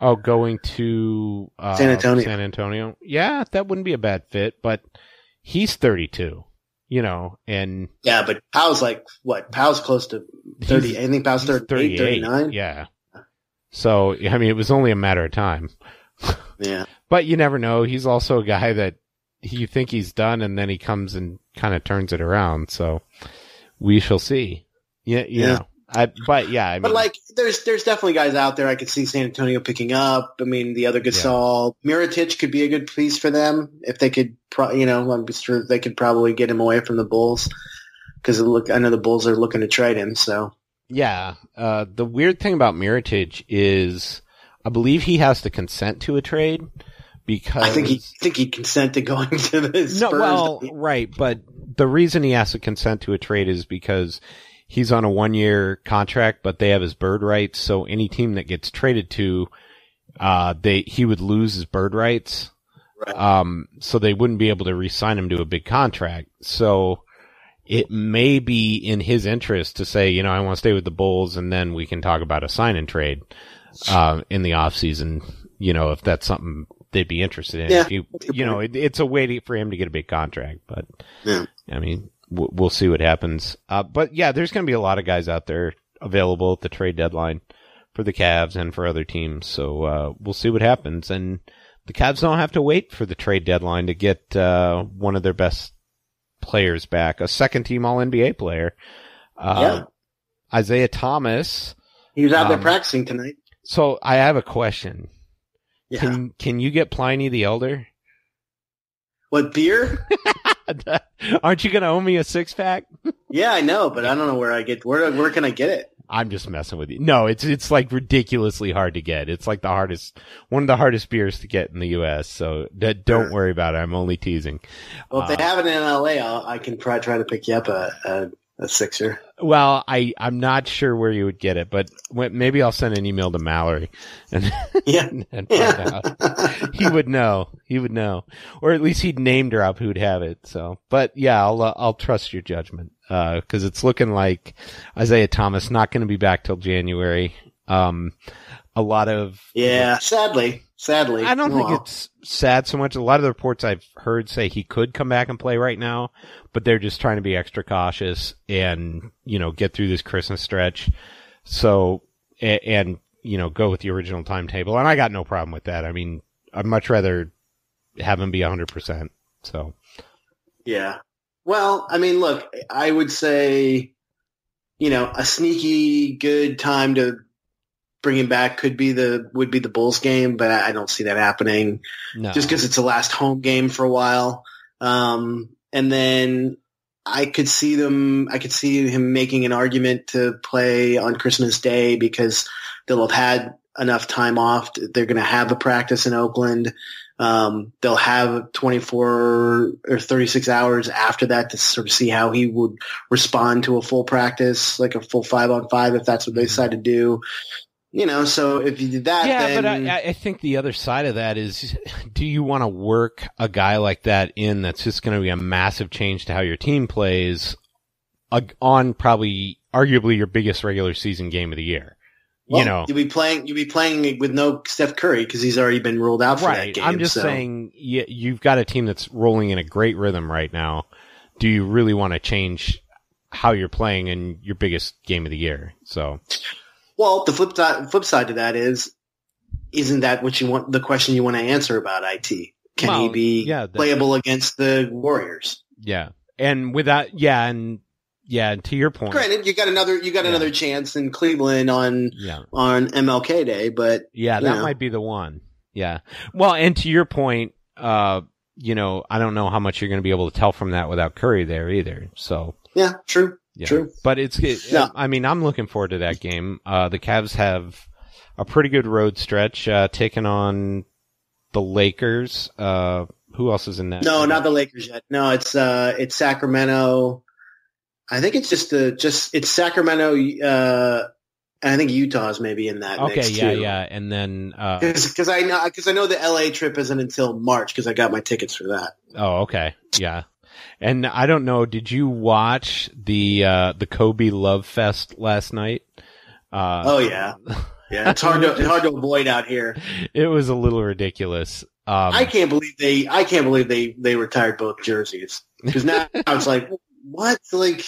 S2: Oh, going to uh,
S3: San Antonio.
S2: San Antonio. Yeah, that wouldn't be a bad fit, but he's 32, you know, and
S3: Yeah, but Powell's like what? Powell's close to thirty. I think Powell's
S2: he's
S3: 38, 39.
S2: Yeah. So, I mean, it was only a matter of time.
S3: Yeah.
S2: But you never know. He's also a guy that you think he's done and then he comes and kind of turns it around. So we shall see. Yeah, you
S3: Yeah.
S2: know. I, but yeah, I mean,
S3: But like, there's there's definitely guys out there I could see San Antonio picking up. I mean, the other Gasol, Mirotic could be a good piece for them if they could. Pro- you know, I'm sure they could probably get him away from the Bulls because look, I know the Bulls are looking to trade him. So
S2: Yeah. Uh, the weird thing about Mirotic is I believe he has to consent to a trade because
S3: I think he I think he'd consent to going to the Spurs.
S2: no, well, right, but the reason he has to consent to a trade is because he's on a one year contract, but they have his bird rights. So any team that gets traded to, uh, they, he would lose his bird rights.
S3: Right.
S2: Um, so they wouldn't be able to re-sign him to a big contract. So it may be in his interest to say, you know, I want to stay with the Bulls and then we can talk about a sign and trade, uh, in the off season, you know, if that's something they'd be interested in.
S3: Yeah,
S2: you, you know, it, it's a way to, for him to get a big contract, but
S3: Yeah.
S2: I mean, we'll, we'll see what happens. Uh, but yeah, there's going to be a lot of guys out there available at the trade deadline for the Cavs and for other teams. So, uh, we'll see what happens. And the Cavs don't have to wait for the trade deadline to get, uh, one of their best players back, a second team all NBA player. Uh, Isaiah Thomas.
S3: he was out there
S2: um,
S3: practicing tonight.
S2: So I have a question.
S3: Yeah.
S2: Can, can you get Pliny the Elder?
S3: what beer?
S2: Aren't you going to owe me a six pack?
S3: yeah, I know, but I don't know where I get where where can I get it?
S2: I'm just messing with you. No, it's it's like ridiculously hard to get. It's like the hardest, one of the hardest beers to get in the U.S. So d- don't
S3: Sure.
S2: worry about it. I'm only teasing.
S3: Well, if
S2: Uh,
S3: they have it in LA, I'll, I can try try to pick you up a a, a sixer.
S2: Well, I I'm not sure where you would get it, but maybe I'll send an email to Mallory and,
S3: Yeah.
S2: and find
S3: Yeah.
S2: out. He would know. He would know, or at least he'd name drop who'd have it. So, but yeah, I'll uh, I'll trust your judgment because it's looking like Isaiah Thomas not going to be back till January. Um, a lot of
S3: yeah, sadly, sadly.
S2: I don't think it's sad so much. A lot of the reports I've heard say he could come back and play right now, but they're just trying to be extra cautious and, you know, get through this Christmas stretch. So, and, you know, go with the original timetable. And I got no problem with that. I mean, I'd much rather have him be 100%. So,
S3: Yeah. Well, I mean, look, I would say, you know, a sneaky good time to bring him back could be the would be the Bulls game, but I don't see that happening
S2: no.
S3: just because it's the last home game for a while. Um, and then I could see them. I could see him making an argument to play on Christmas Day because they'll have had enough time off. They're going to have a practice in Oakland. Um, they'll have 24 or 36 hours after that to sort of see how he would respond to a full practice, like a full five on five, if that's what they decide to do. You know, so if you did that,
S2: yeah,
S3: then,
S2: but I, I think the other side of that is, do you want to work a guy like that in that's just going to be a massive change to how your team plays uh, on probably arguably your biggest regular season game of the year?
S3: well,
S2: you know,
S3: you'll be playing, you'll be playing with no Steph Curry because he's already been ruled out for that
S2: right.
S3: game.
S2: I'm just
S3: so.
S2: saying, you, you've got a team that's rolling in a great rhythm right now. Do you really want to change how you're playing in your biggest game of the year? So,
S3: Well, the flip side, flip side to that is, isn't that what you want? The question you want to answer about it? Can he be
S2: yeah,
S3: playable against the Warriors?
S2: yeah. And without, yeah, and yeah, and to your point,
S3: Granted, you got another, you got
S2: Yeah.
S3: another chance in Cleveland on
S2: yeah.
S3: on MLK Day, but
S2: Yeah, that
S3: know.
S2: might be the one. Yeah. Well, and to your point, uh, you know, I don't know how much you're going to be able to tell from that without Curry there either. So,
S3: yeah, true,
S2: yeah.
S3: true.
S2: But it's, it,
S3: Yeah.
S2: I mean, I'm looking forward to that game. Uh, the Cavs have a pretty good road stretch, uh, taking on the Lakers. Uh, who else is in that?
S3: No, not the Lakers yet. No, it's uh, it's Sacramento. I think it's just the just it's Sacramento. Uh, and I think Utah's maybe in that.
S2: Okay,
S3: mix
S2: yeah,
S3: too.
S2: yeah. And then, uh,
S3: Because I know because I know the LA trip isn't until March because I got my tickets for that.
S2: oh, okay. Yeah. And I don't know, did you watch the, uh, the Kobe Love Fest last night? Uh,
S3: Oh yeah, yeah. It's hard to it's hard to avoid out here.
S2: It was a little ridiculous. Um,
S3: I can't believe they I can't believe they they retired both jerseys because now it's like what like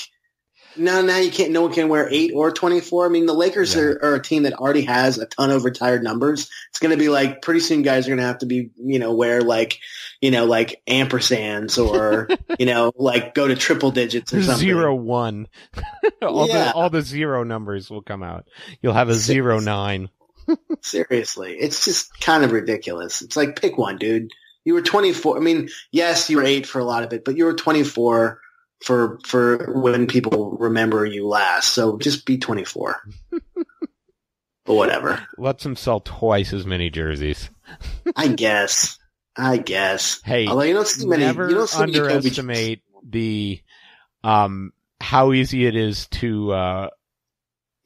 S3: no now you can't no one can wear eight or twenty four. I mean the Lakers
S2: Yeah.
S3: are, are a team that already has a ton of retired numbers. It's going to be like pretty soon guys are going to have to be you know wear like you know like ampersands or you know like go to triple digits or something.
S2: zero one. all
S3: Yeah.
S2: the all the zero numbers will come out. You'll have a zero nine.
S3: Seriously, it's just kind of ridiculous. It's like pick one, dude. You were 24. I mean, yes, you were eight for a lot of it, but you were 24 for for when people remember you last. So just be 24. but whatever.
S2: Let's them sell twice as many jerseys.
S3: I guess. I guess.
S2: Hey,
S3: Although you don't see many.
S2: never
S3: you don't see many
S2: underestimate the um how easy it is to uh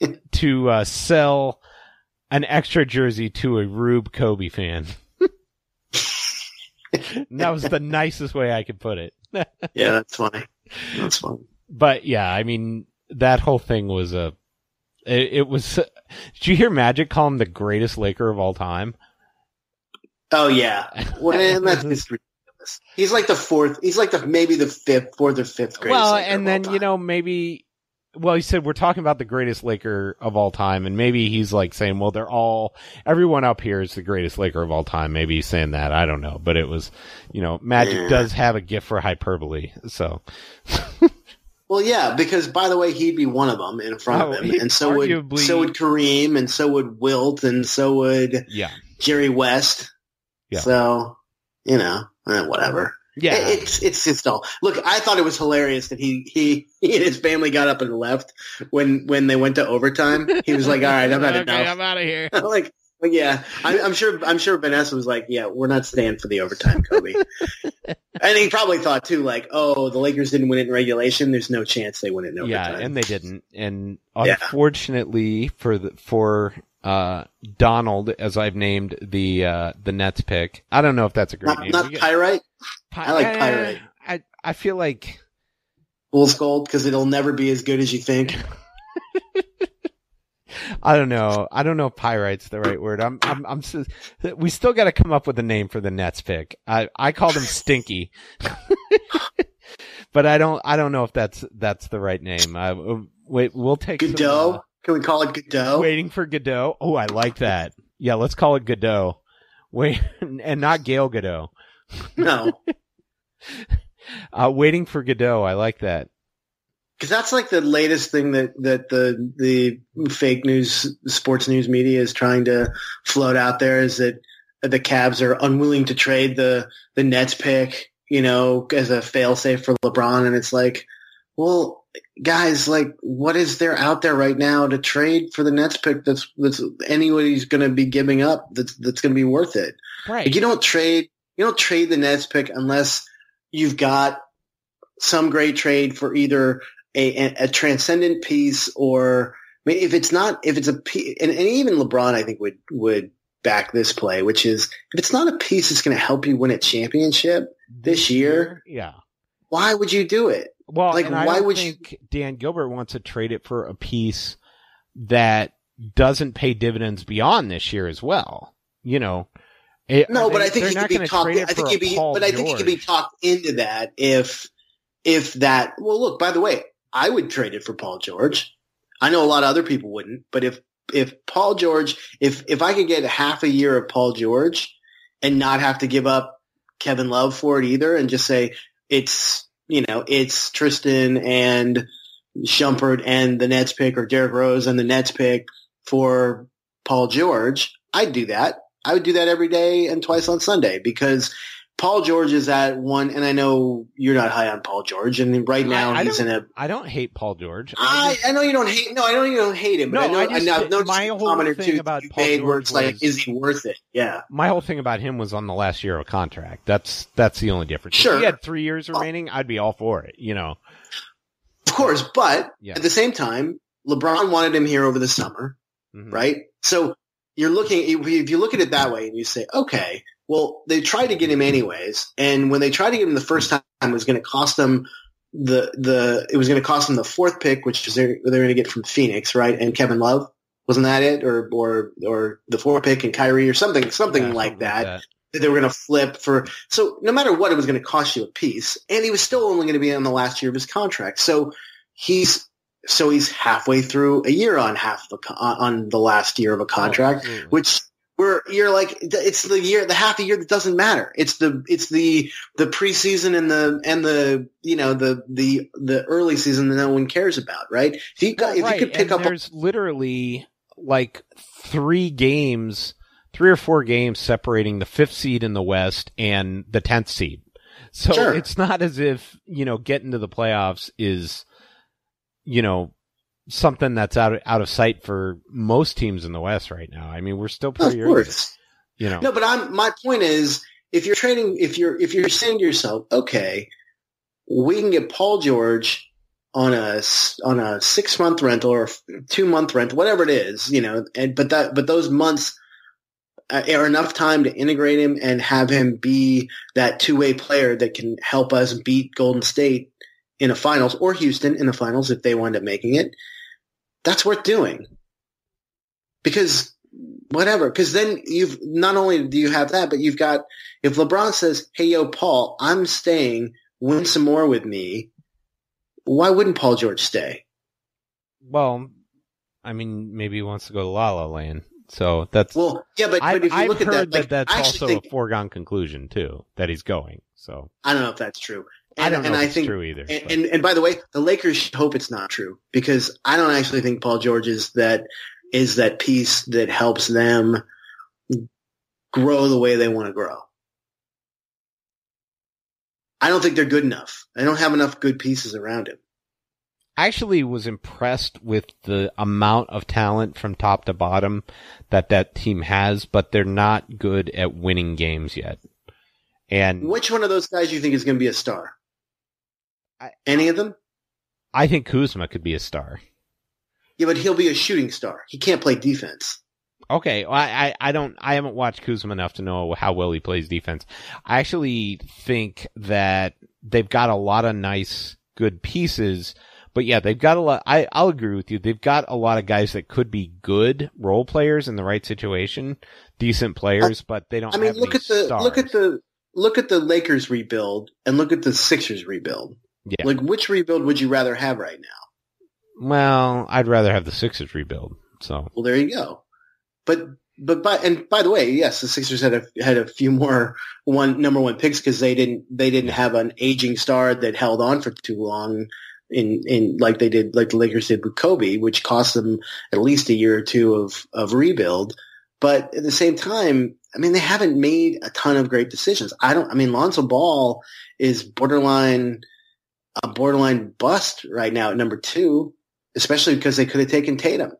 S2: to uh sell an extra jersey to a Rube Kobe fan. that was the nicest way I could put it.
S3: Yeah, that's funny. That's funny.
S2: but yeah, I mean that whole thing was a. It, it was. Did you hear Magic call him the greatest Laker of all time?
S3: Oh yeah. Well, man, that's just ridiculous. He's like the fourth. He's like the maybe the fifth, fourth or fifth greatest.
S2: well,
S3: Laker
S2: and then you know maybe. Well, he said we're talking about the greatest Laker of all time, and maybe he's like saying, "Well, they're all everyone up here is the greatest Laker of all time." Maybe he's saying that. I don't know, but it was, you know, Magic does have a gift for hyperbole, so
S3: Well, yeah, because by the way, he'd be one of them in front
S2: Oh,
S3: of him, and so
S2: arguably-
S3: would so would Kareem, and so would Wilt, and so would
S2: yeah,
S3: Jerry West.
S2: Yeah.
S3: So you know, eh, whatever.
S2: Yeah.
S3: It's it's just all. Look, I thought it was hilarious that he he he and his family got up and left when when they went to overtime. He was like, "All right, I've had
S2: okay,
S3: enough."
S2: I'm out of here.
S3: like, like, yeah, I, I'm sure. I'm sure Vanessa was like, "Yeah, we're not staying for the overtime, Kobe." and he probably thought too, like, "Oh, the Lakers didn't win it in regulation. There's no chance they win it in overtime."
S2: Yeah, and they didn't. And
S3: Yeah.
S2: unfortunately for the for uh Donald, as I've named the uh the Nets pick, I don't know if that's a great
S3: not,
S2: name.
S3: not pyrite,
S2: Pi-
S3: I like
S2: eh,
S3: Pyrite.
S2: I I feel like
S3: fool's gold, because it'll never be as good as you think.
S2: I don't know. I don't know if pyrite's the right word. I'm I'm I'm. We still got to come up with a name for the Nets pick. I I called him Stinky. But I don't, I don't know if that's, that's the right name. I, wait, we'll take some, uh,
S3: Can we call it Godot?
S2: Waiting for Godot. Oh, I like that. Yeah, let's call it Godot. Wait, and not Gal Gadot.
S3: No,
S2: Uh, waiting for Godot. I like that.
S3: because that's like the latest thing that that the the fake news, sports news media is trying to float out there is that the Cavs are unwilling to trade the the Nets pick, you know, as a failsafe for LeBron, and it's like, well, guys, like, what is there out there right now to trade for the Nets pick that's that's anybody's going to be giving up that's that's going to be worth it?
S2: Right.
S3: Like you don't trade you don't trade the Nets pick unless you've got some great trade for either a, a, a transcendent piece or I mean, if it's not if it's a and, and even LeBron I think would would back this play, which is if it's not a piece that's going to help you win a championship this year,
S2: Yeah.
S3: why would you do it?
S2: Well,
S3: Like, why
S2: don't
S3: would you-
S2: think Dan Gilbert wants to trade it for a piece that doesn't pay dividends beyond this year as well. You know. It-
S3: No,
S2: are
S3: but
S2: they-
S3: I think he could be talked. I think he'd be,
S2: Paul
S3: but I think he could be talked into that if if that. Well, look. By the way, I would trade it for Paul George. I know a lot of other people wouldn't, but if if Paul George, if if I could get half a year of Paul George and not have to give up Kevin Love for it either, and just say it's you know it's Tristan and Shumpert and the Nets pick or Derrick Rose and the Nets pick for Paul George, I'd do that. I would do that every day and twice on Sunday because Paul George is at one, and I know you're not high on Paul George, and right now
S2: I, I
S3: he's in a.
S2: I don't hate Paul George.
S3: I,
S2: just-
S3: I know you don't hate. No, I know you don't hate him. But
S2: No,
S3: I know.
S2: I
S3: I
S2: just-
S3: know I've noticed
S2: my whole thing
S3: two
S2: about Paul
S3: made where
S2: George
S3: it's like, is he worth it? Yeah.
S2: my whole thing about him was on the last year of contract. That's that's the only difference.
S3: Sure.
S2: If he had three years remaining, I'd be all for it. You know.
S3: Of course, but
S2: Yeah.
S3: at the same time, LeBron wanted him here over the summer.
S2: Mhm.
S3: right? So you're looking, if you look at it that way and you say, okay, well, they tried to get him anyways. And when they tried to get him the first time, it was going to cost them the, the, it was going to cost them the fourth pick, which is they're, they're going to get from Phoenix, right? And Kevin Love. Wasn't that it? Or, or, or the fourth pick and Kyrie or something, something
S2: Yeah,
S3: like
S2: something
S3: that that they were going to flip for. So no matter what, it was going to cost you a piece, and he was still only going to be on the last year of his contract. So he's so he's halfway through a year on half the co- on the last year of a contract,
S2: Absolutely.
S3: which where you're like it's the year the half a year that doesn't matter. It's the it's the the preseason and the and the you know the the the early season that no one cares about, right? If you got if
S2: right,
S3: you could pick
S2: and
S3: up
S2: there's literally like three games, three or four games separating the fifth seed in the West and the tenth seed. So
S3: Sure.
S2: it's not as if you know getting to the playoffs is, you know, something that's out of, out of sight for most teams in the West right now. I mean, we're still
S3: of
S2: pretty early.
S3: course.
S2: You know,
S3: No, but I'm my point is if you're trading if you're if you're saying to yourself, okay, we can get Paul George on a on a six month rental or two month rental, whatever it is, you know, and but that but those months uh, are enough time to integrate him and have him be that two way player that can help us beat Golden State in a finals or Houston in the finals if they wind up making it. That's worth doing because whatever. Because then you've not only do you have that, but you've got if LeBron says, "Hey, yo, Paul, I'm staying. Win some more with me." Why wouldn't Paul George stay?
S2: well, I mean, maybe he wants to go to La La Land. So that's
S3: Well, yeah, but,
S2: I've,
S3: but if you
S2: I've
S3: look at
S2: heard
S3: that, like,
S2: that's also
S3: think
S2: a foregone conclusion too that he's going. So
S3: I don't know if that's true. And,
S2: I don't know
S3: and
S2: if
S3: I
S2: it's
S3: think,
S2: true either.
S3: And, and and by the way, the Lakers hope it's not true because I don't actually think Paul George is that is that piece that helps them grow the way they want to grow. I don't think they're good enough. I don't have enough good pieces around him.
S2: I actually was impressed with the amount of talent from top to bottom that that team has, but they're not good at winning games yet. And
S3: Which one of those guys do you think is going to be a star?
S2: I-
S3: Any of them?
S2: I think Kuzma could be a star.
S3: Yeah, but he'll be a shooting star. He can't play defense.
S2: Okay, well, I, I, I don't, I haven't watched Kuzma enough to know how well he plays defense. I actually think that they've got a lot of nice, good pieces, but yeah, they've got a lot, I, I'll agree with you. They've got a lot of guys that could be good role players in the right situation, decent players, but they don't
S3: I mean,
S2: have
S3: look
S2: any
S3: at the
S2: stars.
S3: look at the look at the Lakers rebuild and look at the Sixers rebuild.
S2: Yeah.
S3: Like, which rebuild would you rather have right now?
S2: Well, I'd rather have the Sixers rebuild. So
S3: Well, there you go. But but by and by the way, yes, the Sixers had a had a few more one number one picks because they didn't they didn't have an aging star that held on for too long in in like they did like the Lakers did with Kobe, which cost them at least a year or two of of rebuild. But at the same time, I mean, they haven't made a ton of great decisions. I don't. I mean, Lonzo Ball is borderline a borderline bust right now at number two, especially because they could have taken Tatum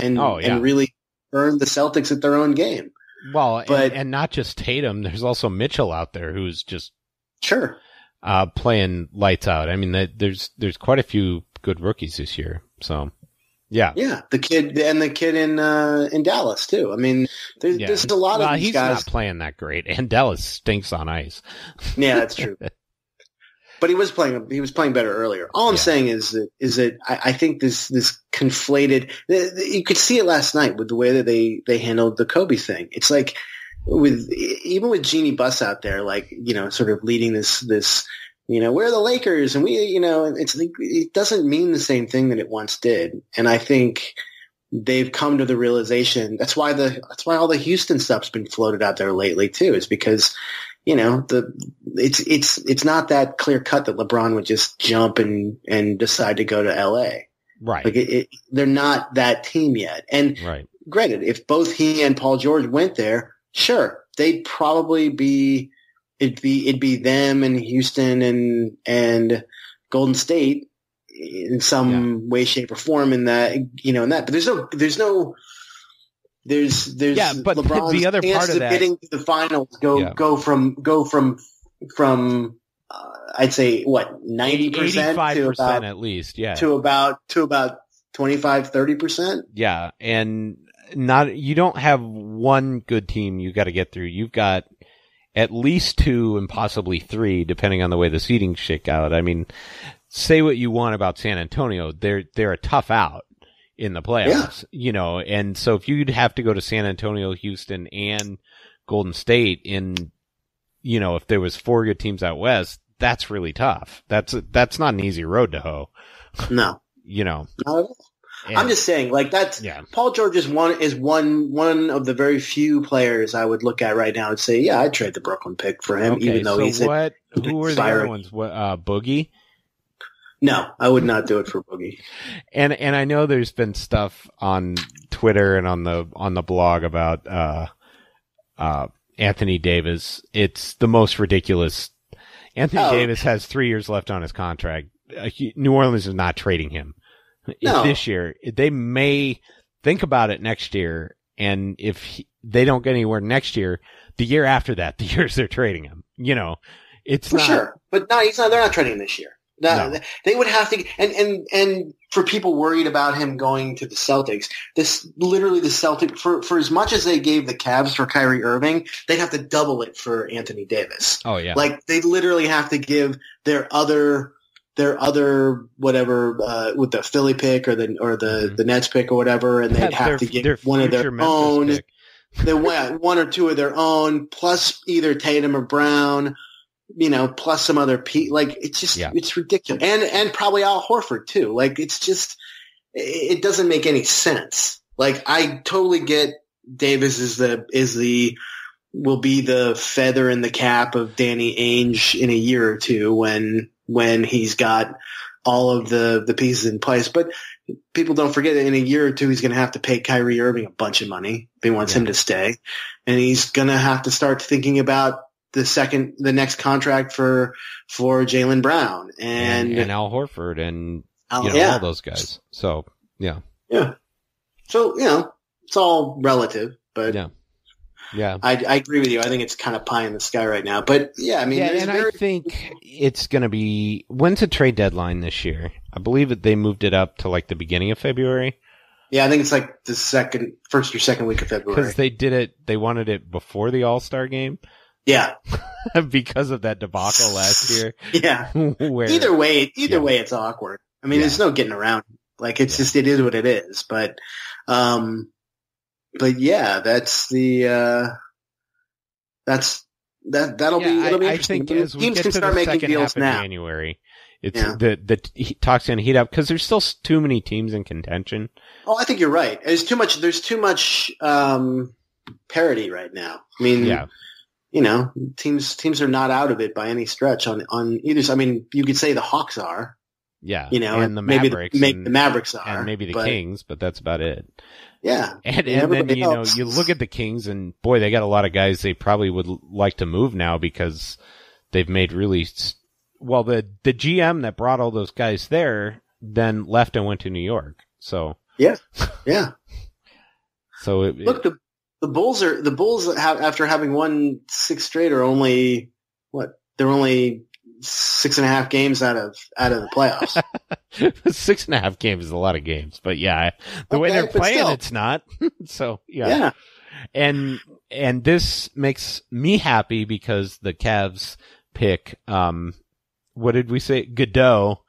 S3: and
S2: Oh, yeah.
S3: and really earned the Celtics at their own game.
S2: Well,
S3: But-
S2: and, and not just Tatum. There's also Mitchell out there who's just
S3: Sure.
S2: uh, playing lights out. I mean, that- there's there's quite a few good rookies this year. So, yeah,
S3: Yeah, the kid and the kid in uh, in Dallas too. I mean, there's,
S2: yeah.
S3: there's a lot
S2: well,
S3: of these
S2: he's
S3: guys.
S2: not playing that great, and Dallas stinks on ice.
S3: Yeah, that's true. but he was playing. He was playing better earlier. All I'm
S2: Yeah.
S3: saying is that is that I, I think this this conflated. You could see it last night with the way that they they handled the Kobe thing. It's like with even with Jeanie Buss out there, like you know, sort of leading this this. You know, we're the Lakers, and we, you know, it's it doesn't mean the same thing that it once did. And I think they've come to the realization that's why the that's why all the Houston stuff's been floated out there lately too. Is because you know the it's it's it's not that clear cut that LeBron would just jump and and decide to go to L.A.
S2: Right,
S3: Like it, it, they're not that team yet. And
S2: right.
S3: granted, if both he and Paul George went there, sure, they'd probably be it'd be it'd be them and Houston and and Golden State in some way, shape, or form in that you know in that. But there's no there's no there's there's
S2: Yeah, but the-
S3: LeBron's
S2: the other part of that-
S3: getting to the finals go
S2: Yeah.
S3: go from go from from uh, I'd say what ninety percent to about
S2: at least. Yeah,
S3: to about to about 25 30 percent.
S2: yeah, and not you don't have one good team you got to get through. You've got at least two and possibly three, depending on the way the seeding shake out. I mean, say what you want about San Antonio, they're they're a tough out in the playoffs, you know. And so if you'd have to go to San Antonio, Houston, and Golden State in, you know, if there was four good teams out west, that's really tough. That's that's not an easy road to hoe,
S3: No,
S2: you know.
S3: all. I'm just saying, like that's
S2: yeah.
S3: Paul George is one is one one of the very few players I would look at right now and say, yeah, I'd trade the Brooklyn pick for him,
S2: Okay,
S3: even though
S2: so
S3: he's a,
S2: what? Who were the other ones? What? Uh, Boogie.
S3: No, I would not do it for Boogie.
S2: And and I know there's been stuff on Twitter and on the on the blog about uh uh Anthony Davis. It's the most ridiculous. Anthony
S3: Oh.
S2: Davis has three years left on his contract. Uh, he, New Orleans is not trading him
S3: No.
S2: this year. They may think about it next year, and if he, they don't get anywhere next year, the year after that, the years they're trading him. You know, it's
S3: For
S2: not.
S3: sure, but no, he's not. They're not trading him this year. No,
S2: No.
S3: They would have to, and and and for people worried about him going to the Celtics, this literally the Celtic for for as much as they gave the Cavs for Kyrie Irving, they'd have to double it for Anthony Davis.
S2: Oh yeah.
S3: Like they literally have to give their other their other whatever uh, with the Philly pick or the or the
S2: Mhm.
S3: the Nets pick or whatever, and they'd have
S2: Their-
S3: to give one of their
S2: Memphis
S3: own,
S2: pick.
S3: the one one or two of their own, plus either Tatum or Brown, you know, plus some other pe Like it's just
S2: Yeah.
S3: it's ridiculous, and and probably Al Horford too. Like it's just it it doesn't make any sense. Like I totally get Davis is the is the will be the feather in the cap of Danny Ainge in a year or two when when he's got all of the the pieces in place. But people don't forget that in a year or two he's going to have to pay Kyrie Irving a bunch of money if he wants
S2: Yeah.
S3: him to stay, and he's going to have to start thinking about the second the next contract for for Jaylen Brown and,
S2: and, and Al Horford and
S3: Al-
S2: you know
S3: yeah
S2: all those guys. So yeah,
S3: yeah. So you know it's all relative, but.
S2: yeah, yeah.
S3: I, I agree with you. I think it's kind of pie in the sky right now. But yeah, I mean,
S2: yeah, and
S3: very,
S2: I think it's going to be when's the trade deadline this year? I believe that they moved it up to like the beginning of February
S3: yeah, I think it's like the second, first or second week of February.
S2: because they did it. They wanted it before the All Star game
S3: yeah,
S2: because of that debacle last year.
S3: yeah.
S2: Where
S3: Either way, either
S2: Yeah.
S3: way, it's awkward. I mean,
S2: Yeah.
S3: there's no getting around. Like it's
S2: Yeah.
S3: just it is what it is. But, um, but yeah, that's the uh, that's that that'll be it'll be
S2: I, I
S3: interesting.
S2: think as we
S3: Teams
S2: get
S3: can
S2: to
S3: start
S2: the
S3: making
S2: second
S3: deals
S2: half of
S3: now.
S2: January, it's
S3: Yeah.
S2: the the he- talks going to heat up because there's still too many teams in contention.
S3: Oh, I think you're right. There's too much. There's too much. Um, parity right now. I mean,
S2: Yeah.
S3: You know, teams teams are not out of it by any stretch on on either. side. I mean, you could say the Hawks are,
S2: Yeah.
S3: you know,
S2: and the
S3: maybe
S2: Mavericks.
S3: the, maybe
S2: and,
S3: the Mavericks are,
S2: and maybe the
S3: but,
S2: Kings, but that's about it.
S3: Yeah,
S2: And,
S3: And
S2: and then, you know, you look at the Kings and boy, they got a lot of guys they probably would like to move now because they've made really, well, the, the GM that brought all those guys there then left and went to New York. So,
S3: yeah, yeah.
S2: so it,
S3: Look, the the Bulls are the Bulls have after having won six straight are only what they're only six and a half games out of out of the playoffs.
S2: six and a half games is a lot of games, but yeah, the way they're playing,
S3: still.
S2: it's not. so yeah.
S3: yeah.
S2: and and this makes me happy because the Cavs pick um what did we say Godot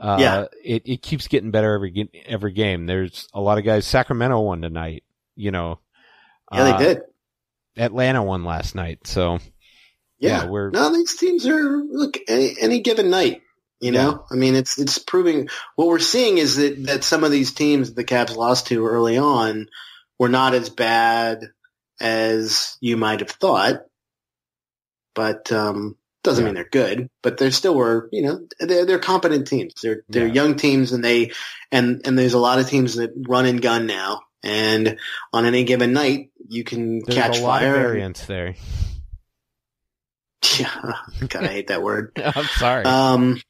S2: uh
S3: Yeah.
S2: it it keeps getting better every every game there's a lot of guys Sacramento won tonight you know
S3: Yeah,
S2: Uh,
S3: they did.
S2: Atlanta won last night so
S3: Yeah,
S2: yeah, we're-
S3: no. These teams are look any, any given night. You know, I mean, it's it's proving what we're seeing is that that some of these teams the Cavs lost to early on were not as bad as you might have thought, but um, doesn't
S2: Yeah.
S3: mean they're good. But they still were, you know, they're they're competent teams. They're they're
S2: Yeah.
S3: young teams, and they and and there's a lot of teams that run and gun now. And on any given night, you can
S2: there's
S3: catch
S2: a lot
S3: fire.
S2: of variance there
S3: Yeah, God, I hate that word.
S2: I'm sorry
S3: Um,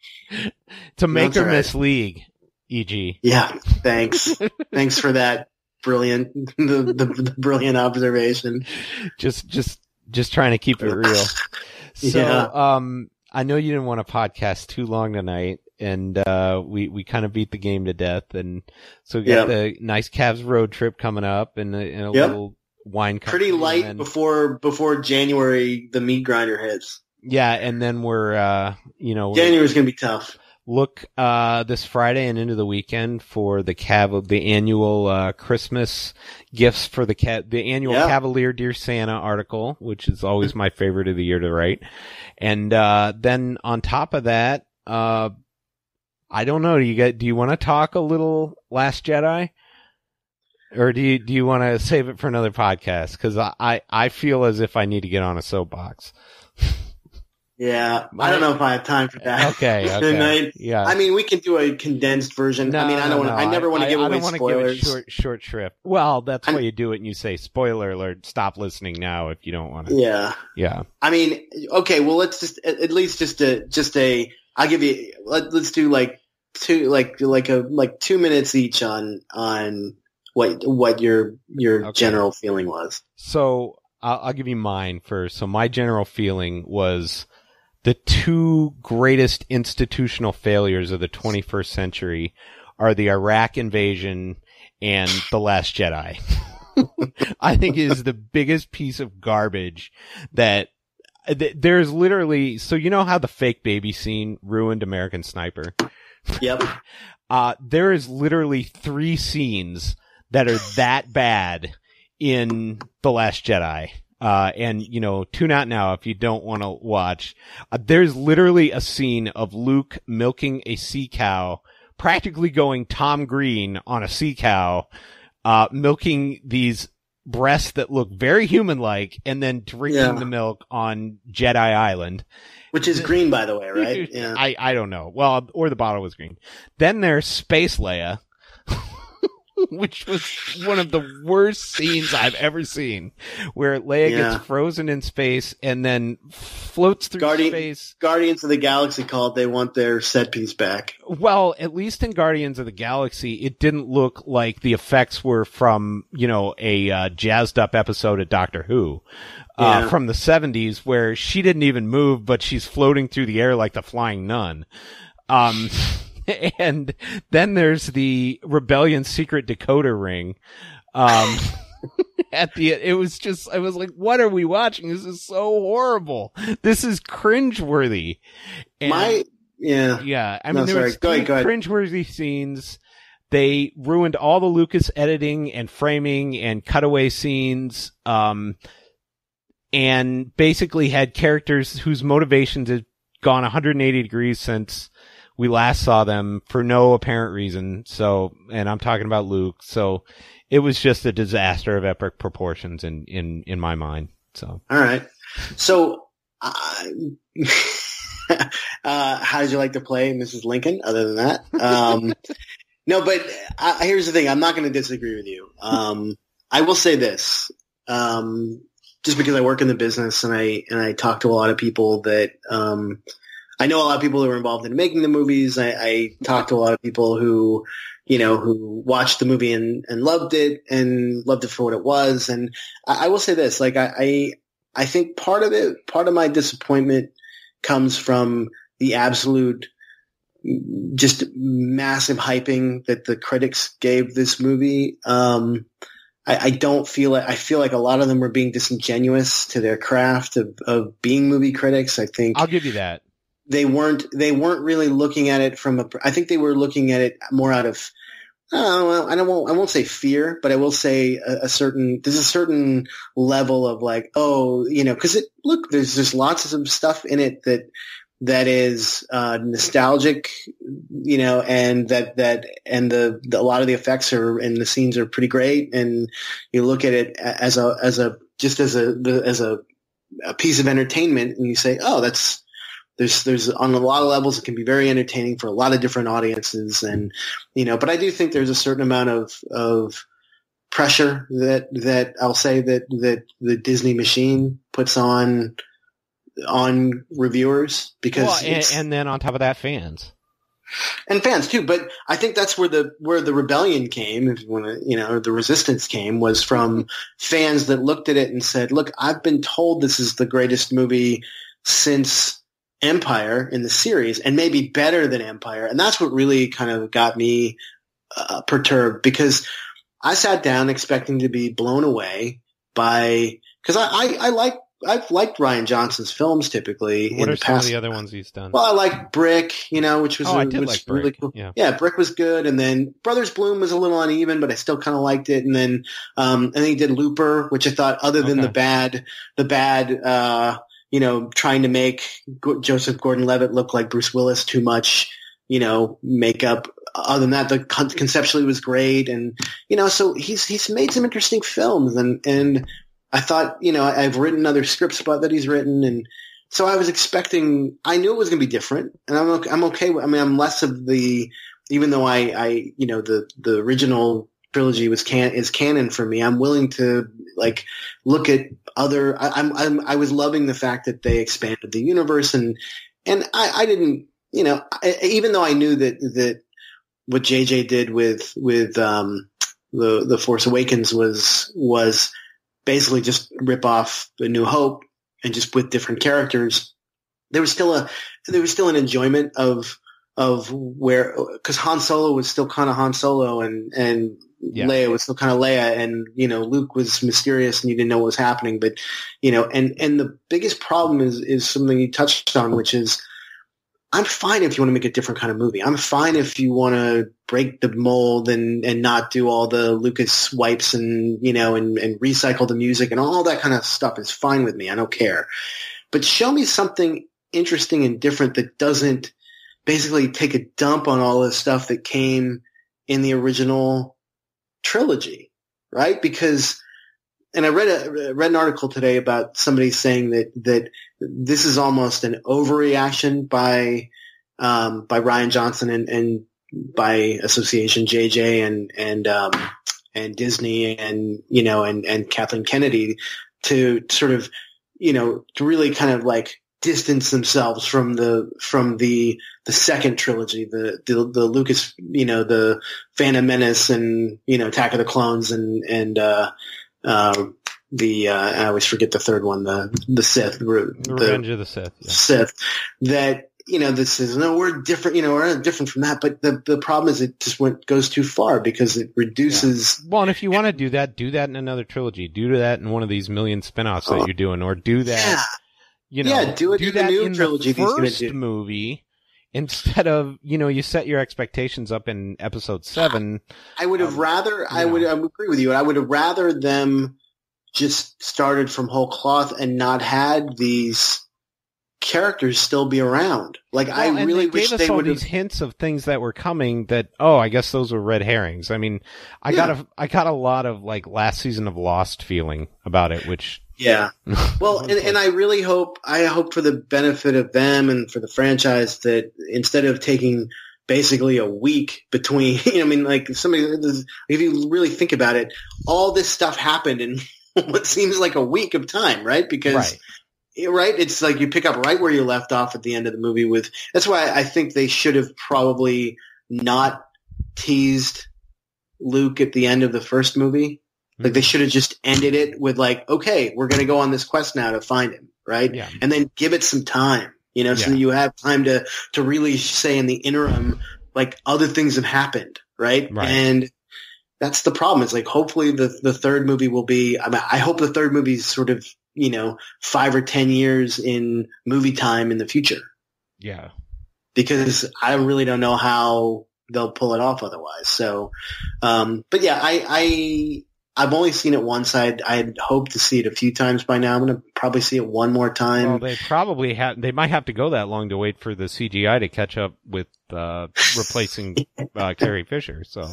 S2: to make or
S3: right.
S2: miss league eg
S3: yeah, thanks, thanks for that brilliant, the, the, the brilliant observation.
S2: just just just trying to keep it real. So
S3: Yeah.
S2: um I know you didn't want to podcast too long tonight and uh we we kind of beat the game to death and so we got
S3: Yep.
S2: the nice Cavs road trip coming up and a, and a
S3: Yep.
S2: little wine
S3: Pretty light
S2: and
S3: before before January, the meat grinder hits.
S2: yeah and then we're uh you know
S3: January's gonna be tough.
S2: look uh this Friday and into the weekend for the Cav the annual uh Christmas gifts for the cat the annual
S3: Yeah.
S2: Cavalier Dear Santa article, which is always my favorite of the year to write. And uh then on top of that, uh I don't know, do you get do you want to talk a little Last Jedi? Or do you do you want to save it for another podcast? Because I, I I feel as if I need to get on a soapbox.
S3: Yeah, I don't know if I have time for that.
S2: Okay, okay. Yeah.
S3: I mean, we can do a condensed version. I mean, I don't want.
S2: no,
S3: I never want to give
S2: I
S3: away spoilers.
S2: Give it short, short shrift. Well, that's
S3: I'm-
S2: why you do it, and you say spoiler alert. Stop listening now if you don't want to.
S3: Yeah.
S2: Yeah,
S3: I mean, okay. Well, let's just at at least just a just a. I'll give you. Let, let's do like two like like a like two minutes each on on what what your your
S2: Okay.
S3: general feeling was.
S2: So I'll, I'll give you mine first. So my general feeling was the two greatest institutional failures of the 21st century are the Iraq invasion and the Last Jedi. I think it is the biggest piece of garbage that th- there's literally so you know how the fake baby scene ruined American Sniper.
S3: Yep.
S2: Uh, there is literally three scenes that are that bad in The Last Jedi. Uh, and you know, tune out now if you don't want to watch. Uh, there's literally a scene of Luke milking a sea cow, practically going Tom Green on a sea cow, uh, milking these breasts that look very human-like and then drinking
S3: Yeah.
S2: the milk on Jedi Island.
S3: Which is green, by the way, right? Yeah.
S2: I, I don't know. Well, or the bottle was green. Then there's Space Leia, which was one of the worst scenes I've ever seen, where Leia
S3: Yeah.
S2: gets frozen in space and then floats through
S3: Guardian-
S2: space.
S3: Guardians of the Galaxy called. They want their set piece back.
S2: Well, at least in Guardians of the Galaxy, it didn't look like the effects were from, you know, a uh, jazzed up episode of Doctor Who. Uh,
S3: Yeah.
S2: from the 70s where she didn't even move, but she's floating through the air like the flying nun. Um, and then there's the Rebellion secret decoder ring. Um, at the, it was just, I was like, what are we watching? This is so horrible. This is cringeworthy. And-
S3: My yeah.
S2: yeah, I
S3: No,
S2: mean, there
S3: sorry.
S2: was
S3: Go ahead,
S2: three
S3: go ahead.
S2: cringeworthy scenes. They ruined all the Lucas editing and framing and cutaway scenes, um, and basically had characters whose motivations had gone 180 degrees since we last saw them for no apparent reason. So, and I'm talking about Luke. So, it was just a disaster of epic proportions in in in my mind. So
S3: All right. So, uh, uh, how did you like to play Mrs. Lincoln? Other than that, um, no. But uh, here's the thing: I'm not going to disagree with you. Um, I will say this: um, just because I work in the business and I and I talk to a lot of people that um, I know a lot of people who were involved in making the movies. I, I talk to a lot of people who you know, who watched the movie and, and loved it and loved it for what it was. And I, I will say this, like I, I, I think part of it, part of my disappointment comes from the absolute just massive hyping that the critics gave this movie. Um, I, I, don't feel like I feel like a lot of them were being disingenuous to their craft of, of being movie critics. I think
S2: I'll give you that
S3: they weren't they weren't really looking at it from a. I think they were looking at it more out of Oh, I don't. I won't say fear, but I will say a, a, certain. There's a certain level of like, oh, you know, because it look. There's just lots of stuff in it that that is uh, nostalgic, you know, and that that and the, the, a lot of the effects are and the scenes are pretty great, and you look at it as a as a just as a as a, a piece of entertainment, and you say, oh, that's there's there's on a lot of levels it can be very entertaining for a lot of different audiences and you know but I do think there's a certain amount of of pressure that that I'll say that that the Disney machine puts on on reviewers because
S2: well, and, and then on top of that fans
S3: and fans too. But I think that's where the where the rebellion came, if you want to, you know, the resistance came was from fans that looked at it and said, "Look, I've been told this is the greatest movie since Empire in the series and maybe better than Empire. And that's what really kind of got me uh, perturbed because I sat down expecting to be blown away by, cause I, I, I like, I've liked Rian Johnson's films typically.
S2: What
S3: in
S2: are
S3: the
S2: some
S3: past.
S2: of the other ones he's done?
S3: Well, I like Brick, you know, which was,
S2: Oh,
S3: a,
S2: I did
S3: which
S2: like
S3: was really
S2: Brick,
S3: cool.
S2: yeah.
S3: yeah, Brick was good. And then Brothers Bloom was a little uneven, but I still kind of liked it. And then, um, and then he did Looper, which I thought other than
S2: Okay.
S3: the bad, the bad, uh, you know, trying to make Joseph Gordon-Levitt look like Bruce Willis too much, you know, makeup. Other than that, the con- conceptually was great, and you know, so he's he's made some interesting films, and and I thought, you know, I've written other scripts about that he's written, and so I was expecting. I knew it was going to be different, and I'm okay, I'm okay. With, I mean, I'm less of the, even though I I you know the the original trilogy was can is canon for me. I'm willing to like look at other. I, I'm, I'm I was loving the fact that they expanded the universe and and I, I didn't you know I, even though I knew that that what JJ did with with um, the the Force Awakens was was basically just rip off the New Hope and just with different characters. There was still a there was still an enjoyment of of where because Han Solo was still kind of Han Solo and and
S2: Yeah.
S3: Leia was still kind of Leia and you know Luke was mysterious and you didn't know what was happening but you know and and the biggest problem is is something you touched on which is I'm fine if you want to make a different kind of movie. I'm fine if you want to break the mold and, and not do all the Lucas wipes and, you know, and, and recycle the music and all that kind of stuff is fine with me. I don't care. But show me something interesting and different that doesn't basically take a dump on all the stuff that came in the original trilogy, right? Because, and I read a read an article today about somebody saying that that this is almost an overreaction by um, by Rian Johnson and, and by association JJ and and um, and Disney and you know and and Kathleen Kennedy to sort of you know to really kind of like distance themselves from the from the the second trilogy the the, the Lucas you know the Phantom Menace and you know Attack of the Clones and and uh, uh, the uh, I always forget the third one the the Sith the,
S2: The Revenge of the Sith. yeah.
S3: Sith that you know this is no we're different you know we're different from that but the the problem is it just went goes too far because it reduces
S2: Well, and if you want to do that, do that in another trilogy. Do that in one of these million spin-offs that you're doing, or do that.
S3: yeah
S2: You know,
S3: Yeah, do it in the new
S2: in
S3: trilogy
S2: the
S3: that he's
S2: first
S3: do.
S2: movie instead of you know you set your expectations up in episode seven.
S3: I would have
S2: Um,
S3: rather I
S2: you
S3: would. I agree with you I would have rather them just started from whole cloth and not had these characters still be around. Like
S2: Well,
S3: I really
S2: they
S3: wish
S2: gave
S3: they would
S2: these
S3: have.
S2: hints of things that were coming. That oh, I guess those were red herrings. I mean, I got a I got a lot of like last season of Lost feeling about it, which
S3: Yeah. Well, and, and I really hope I hope for the benefit of them and for the franchise that instead of taking basically a week between, you know, I mean, like somebody, if you really think about it, all this stuff happened in what seems like a week of time, right? Because
S2: right,
S3: right? It's like you pick up right where you left off at the end of the movie with, that's why I think they should have probably not teased Luke at the end of the first movie. Like they should have just ended it with like, okay, we're going to go on this quest now to find him, right?
S2: yeah,
S3: And then give it some time, you know, so that you have time to, to really say in the interim, like other things have happened, right?
S2: Right.
S3: And that's the problem. It's like hopefully the, the third movie will be, I mean, I hope the third movie is sort of, you know, five or 10 years in movie time in the future
S2: yeah.
S3: because I really don't know how they'll pull it off otherwise. So, um, but yeah, I, I, I've only seen it once. I'd, I'd hoped to see it a few times by now. I'm going to probably see it one more time.
S2: Well, they probably have. They might have to go that long to wait for the CGI to catch up with uh, replacing uh, Carrie Fisher. So,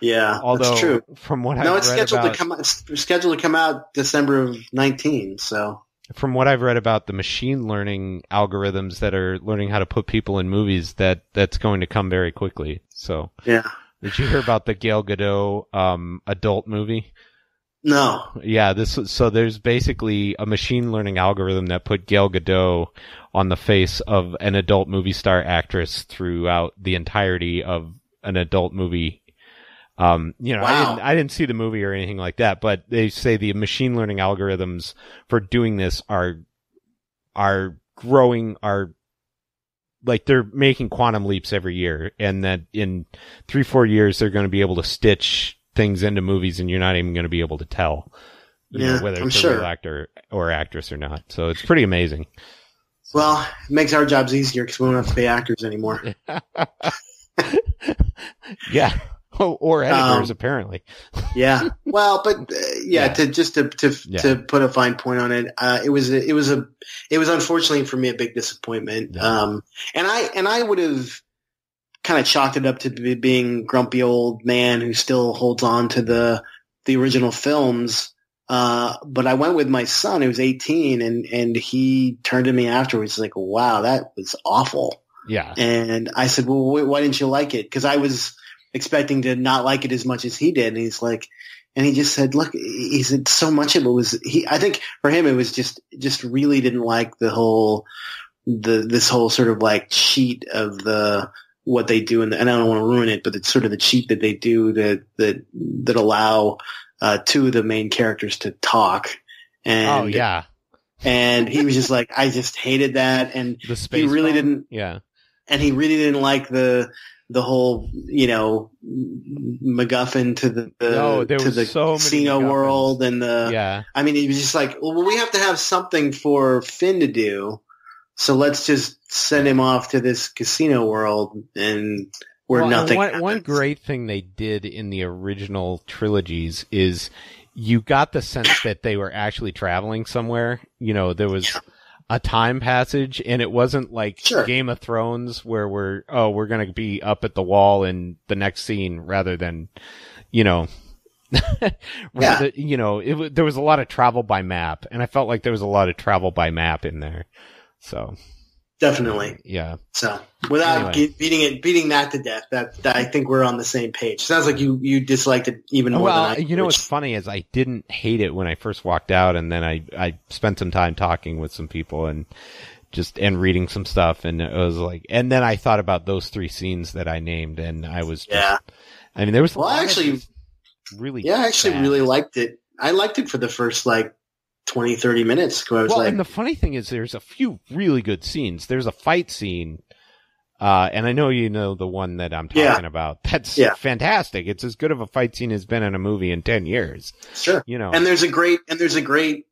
S3: yeah,
S2: although
S3: true.
S2: from what
S3: No,
S2: I've
S3: it's
S2: read
S3: scheduled
S2: about,
S3: to come out, it's scheduled to come out December of 19. So
S2: from what I've read about the machine learning algorithms that are learning how to put people in movies, that that's going to come very quickly. So,
S3: yeah,
S2: did you hear about the Gal Gadot um, adult movie?
S3: no,
S2: Yeah, this was- so there's basically a machine learning algorithm that put Gal Gadot on the face of an adult movie star actress throughout the entirety of an adult movie. Um, you know, I didn't I didn't see the movie or anything like that, but they say the machine learning algorithms for doing this are are growing are like they're making quantum leaps every year and that in 3 4 years they're going to be able to stitch things into movies and you're not even going to be able to tell you know, whether
S3: I'm
S2: it's a
S3: sure.
S2: real actor or actress or not. So it's pretty amazing.
S3: well, it makes our jobs easier because we don't have to pay actors anymore.
S2: yeah. Oh, or editors,
S3: Um,
S2: apparently.
S3: yeah. Well, but uh, yeah,
S2: Yeah.
S3: to just to to
S2: Yeah.
S3: to put a fine point on it, uh, it was a, it was a it was unfortunately for me a big disappointment.
S2: Yeah.
S3: Um, and I and I would have kind of chalked it up to be being grumpy old man who still holds on to the the original films. Uh, but I went with my son who was 18 and, and he turned to me afterwards like, wow, that was awful.
S2: Yeah.
S3: And I said, well, wh- why didn't you like it? Cause I was expecting to not like it as much as he did. And he's like, and he just said, look, he said so much of it was, he, I think for him, it was just, just really didn't like the whole, the, this whole sort of like cheat of the, what they do. And, and I don't want to ruin it, but it's sort of the cheat that they do that, that, that allow, uh, two of the main characters to talk. And,
S2: oh yeah.
S3: and he was just like, I just hated that. And
S2: The space.
S3: he really didn't,
S2: Yeah.
S3: and he really didn't like the the whole you know MacGuffin to the, the
S2: No,
S3: to the
S2: so
S3: casino world and the
S2: yeah.
S3: I mean it was just like well we have to have something for Finn to do so let's just send him off to this casino world and where
S2: Well,
S3: nothing
S2: One, one great thing they did in the original trilogies is you got the sense that they were actually traveling somewhere. You know, there was a time passage, and it wasn't like
S3: Sure.
S2: Game of Thrones where we're oh we're gonna be up at the wall in the next scene rather than you know. rather, you know, it, there was a lot of travel by map, and I felt like there was a lot of travel by map in there. So,
S3: definitely
S2: yeah.
S3: so without
S2: Anyway.
S3: beating it beating that to death that, that I think we're on the same page sounds like you you disliked it even more
S2: well,
S3: than I
S2: you know
S3: which-
S2: what's funny is I didn't hate it when I first walked out, and then I I spent some time talking with some people and just and reading some stuff, and it was like, and then I thought about those three scenes that I named, and I was just,
S3: yeah
S2: I mean, there was
S3: Well,
S2: of
S3: actually-
S2: really
S3: Yeah, I actually really liked it. I liked it for the first like 20, 30 minutes. I was
S2: well,
S3: like,
S2: and the funny thing is, there's a few really good scenes. There's a fight scene. Uh, and I know you know the one that I'm
S3: Yeah.
S2: talking about. That's
S3: Yeah.
S2: fantastic. It's as good of a fight scene as been in a movie in 10 years.
S3: sure.
S2: You know,
S3: And there's a great, and there's a great,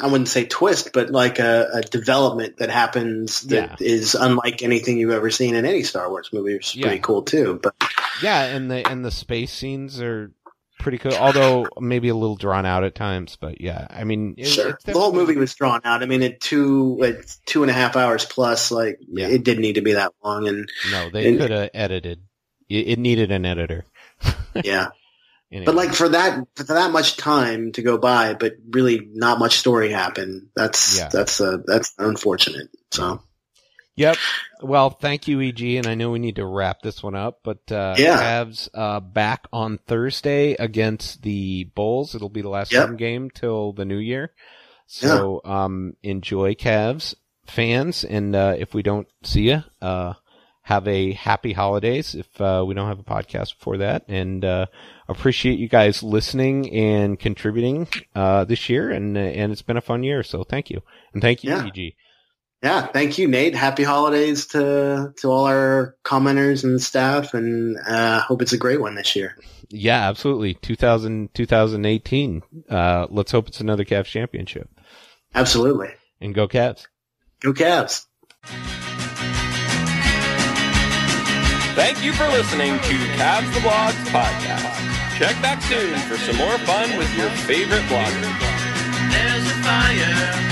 S3: I wouldn't say twist, but like a, a development that happens that is unlike anything you've ever seen in any Star Wars movie, which is
S2: Yeah.
S3: pretty cool too. But
S2: Yeah, and the and the space scenes are pretty cool. Although maybe a little drawn out at times, but yeah, I mean, it,
S3: sure. The whole movie was drawn out. I mean, at two, at two and a half hours plus, like yeah. it didn't need to be that long. And
S2: no, they could have edited. It, it needed an editor.
S3: yeah. Anyway. But like for that for that much time to go by, but really not much story happen. That's yeah. that's uh, that's unfortunate. So.
S2: Yep. Well, thank you, EG, and I know we need to wrap this one up, but uh,
S3: yeah.
S2: Cavs uh, back on Thursday against the Bulls. It'll be the last yep. home game till the new year. So yeah. um, enjoy, Cavs fans, and uh, if we don't see you, uh, have a happy holidays. If uh, we don't have a podcast before that, and uh, appreciate you guys listening and contributing uh, this year, and and it's been a fun year. So thank you, and thank you, yeah. EG.
S3: Yeah, thank you, Nate. Happy holidays to to all our commenters and staff, and uh, hope it's a great one this year.
S2: Yeah, absolutely. 2000, 2018. Uh, let's hope it's another Cavs championship.
S3: Absolutely.
S2: And go Cavs.
S3: Go Cavs.
S1: Thank you for listening to Cavs the Blogs podcast. Check back soon for some more fun with your favorite blogger. There's a fire.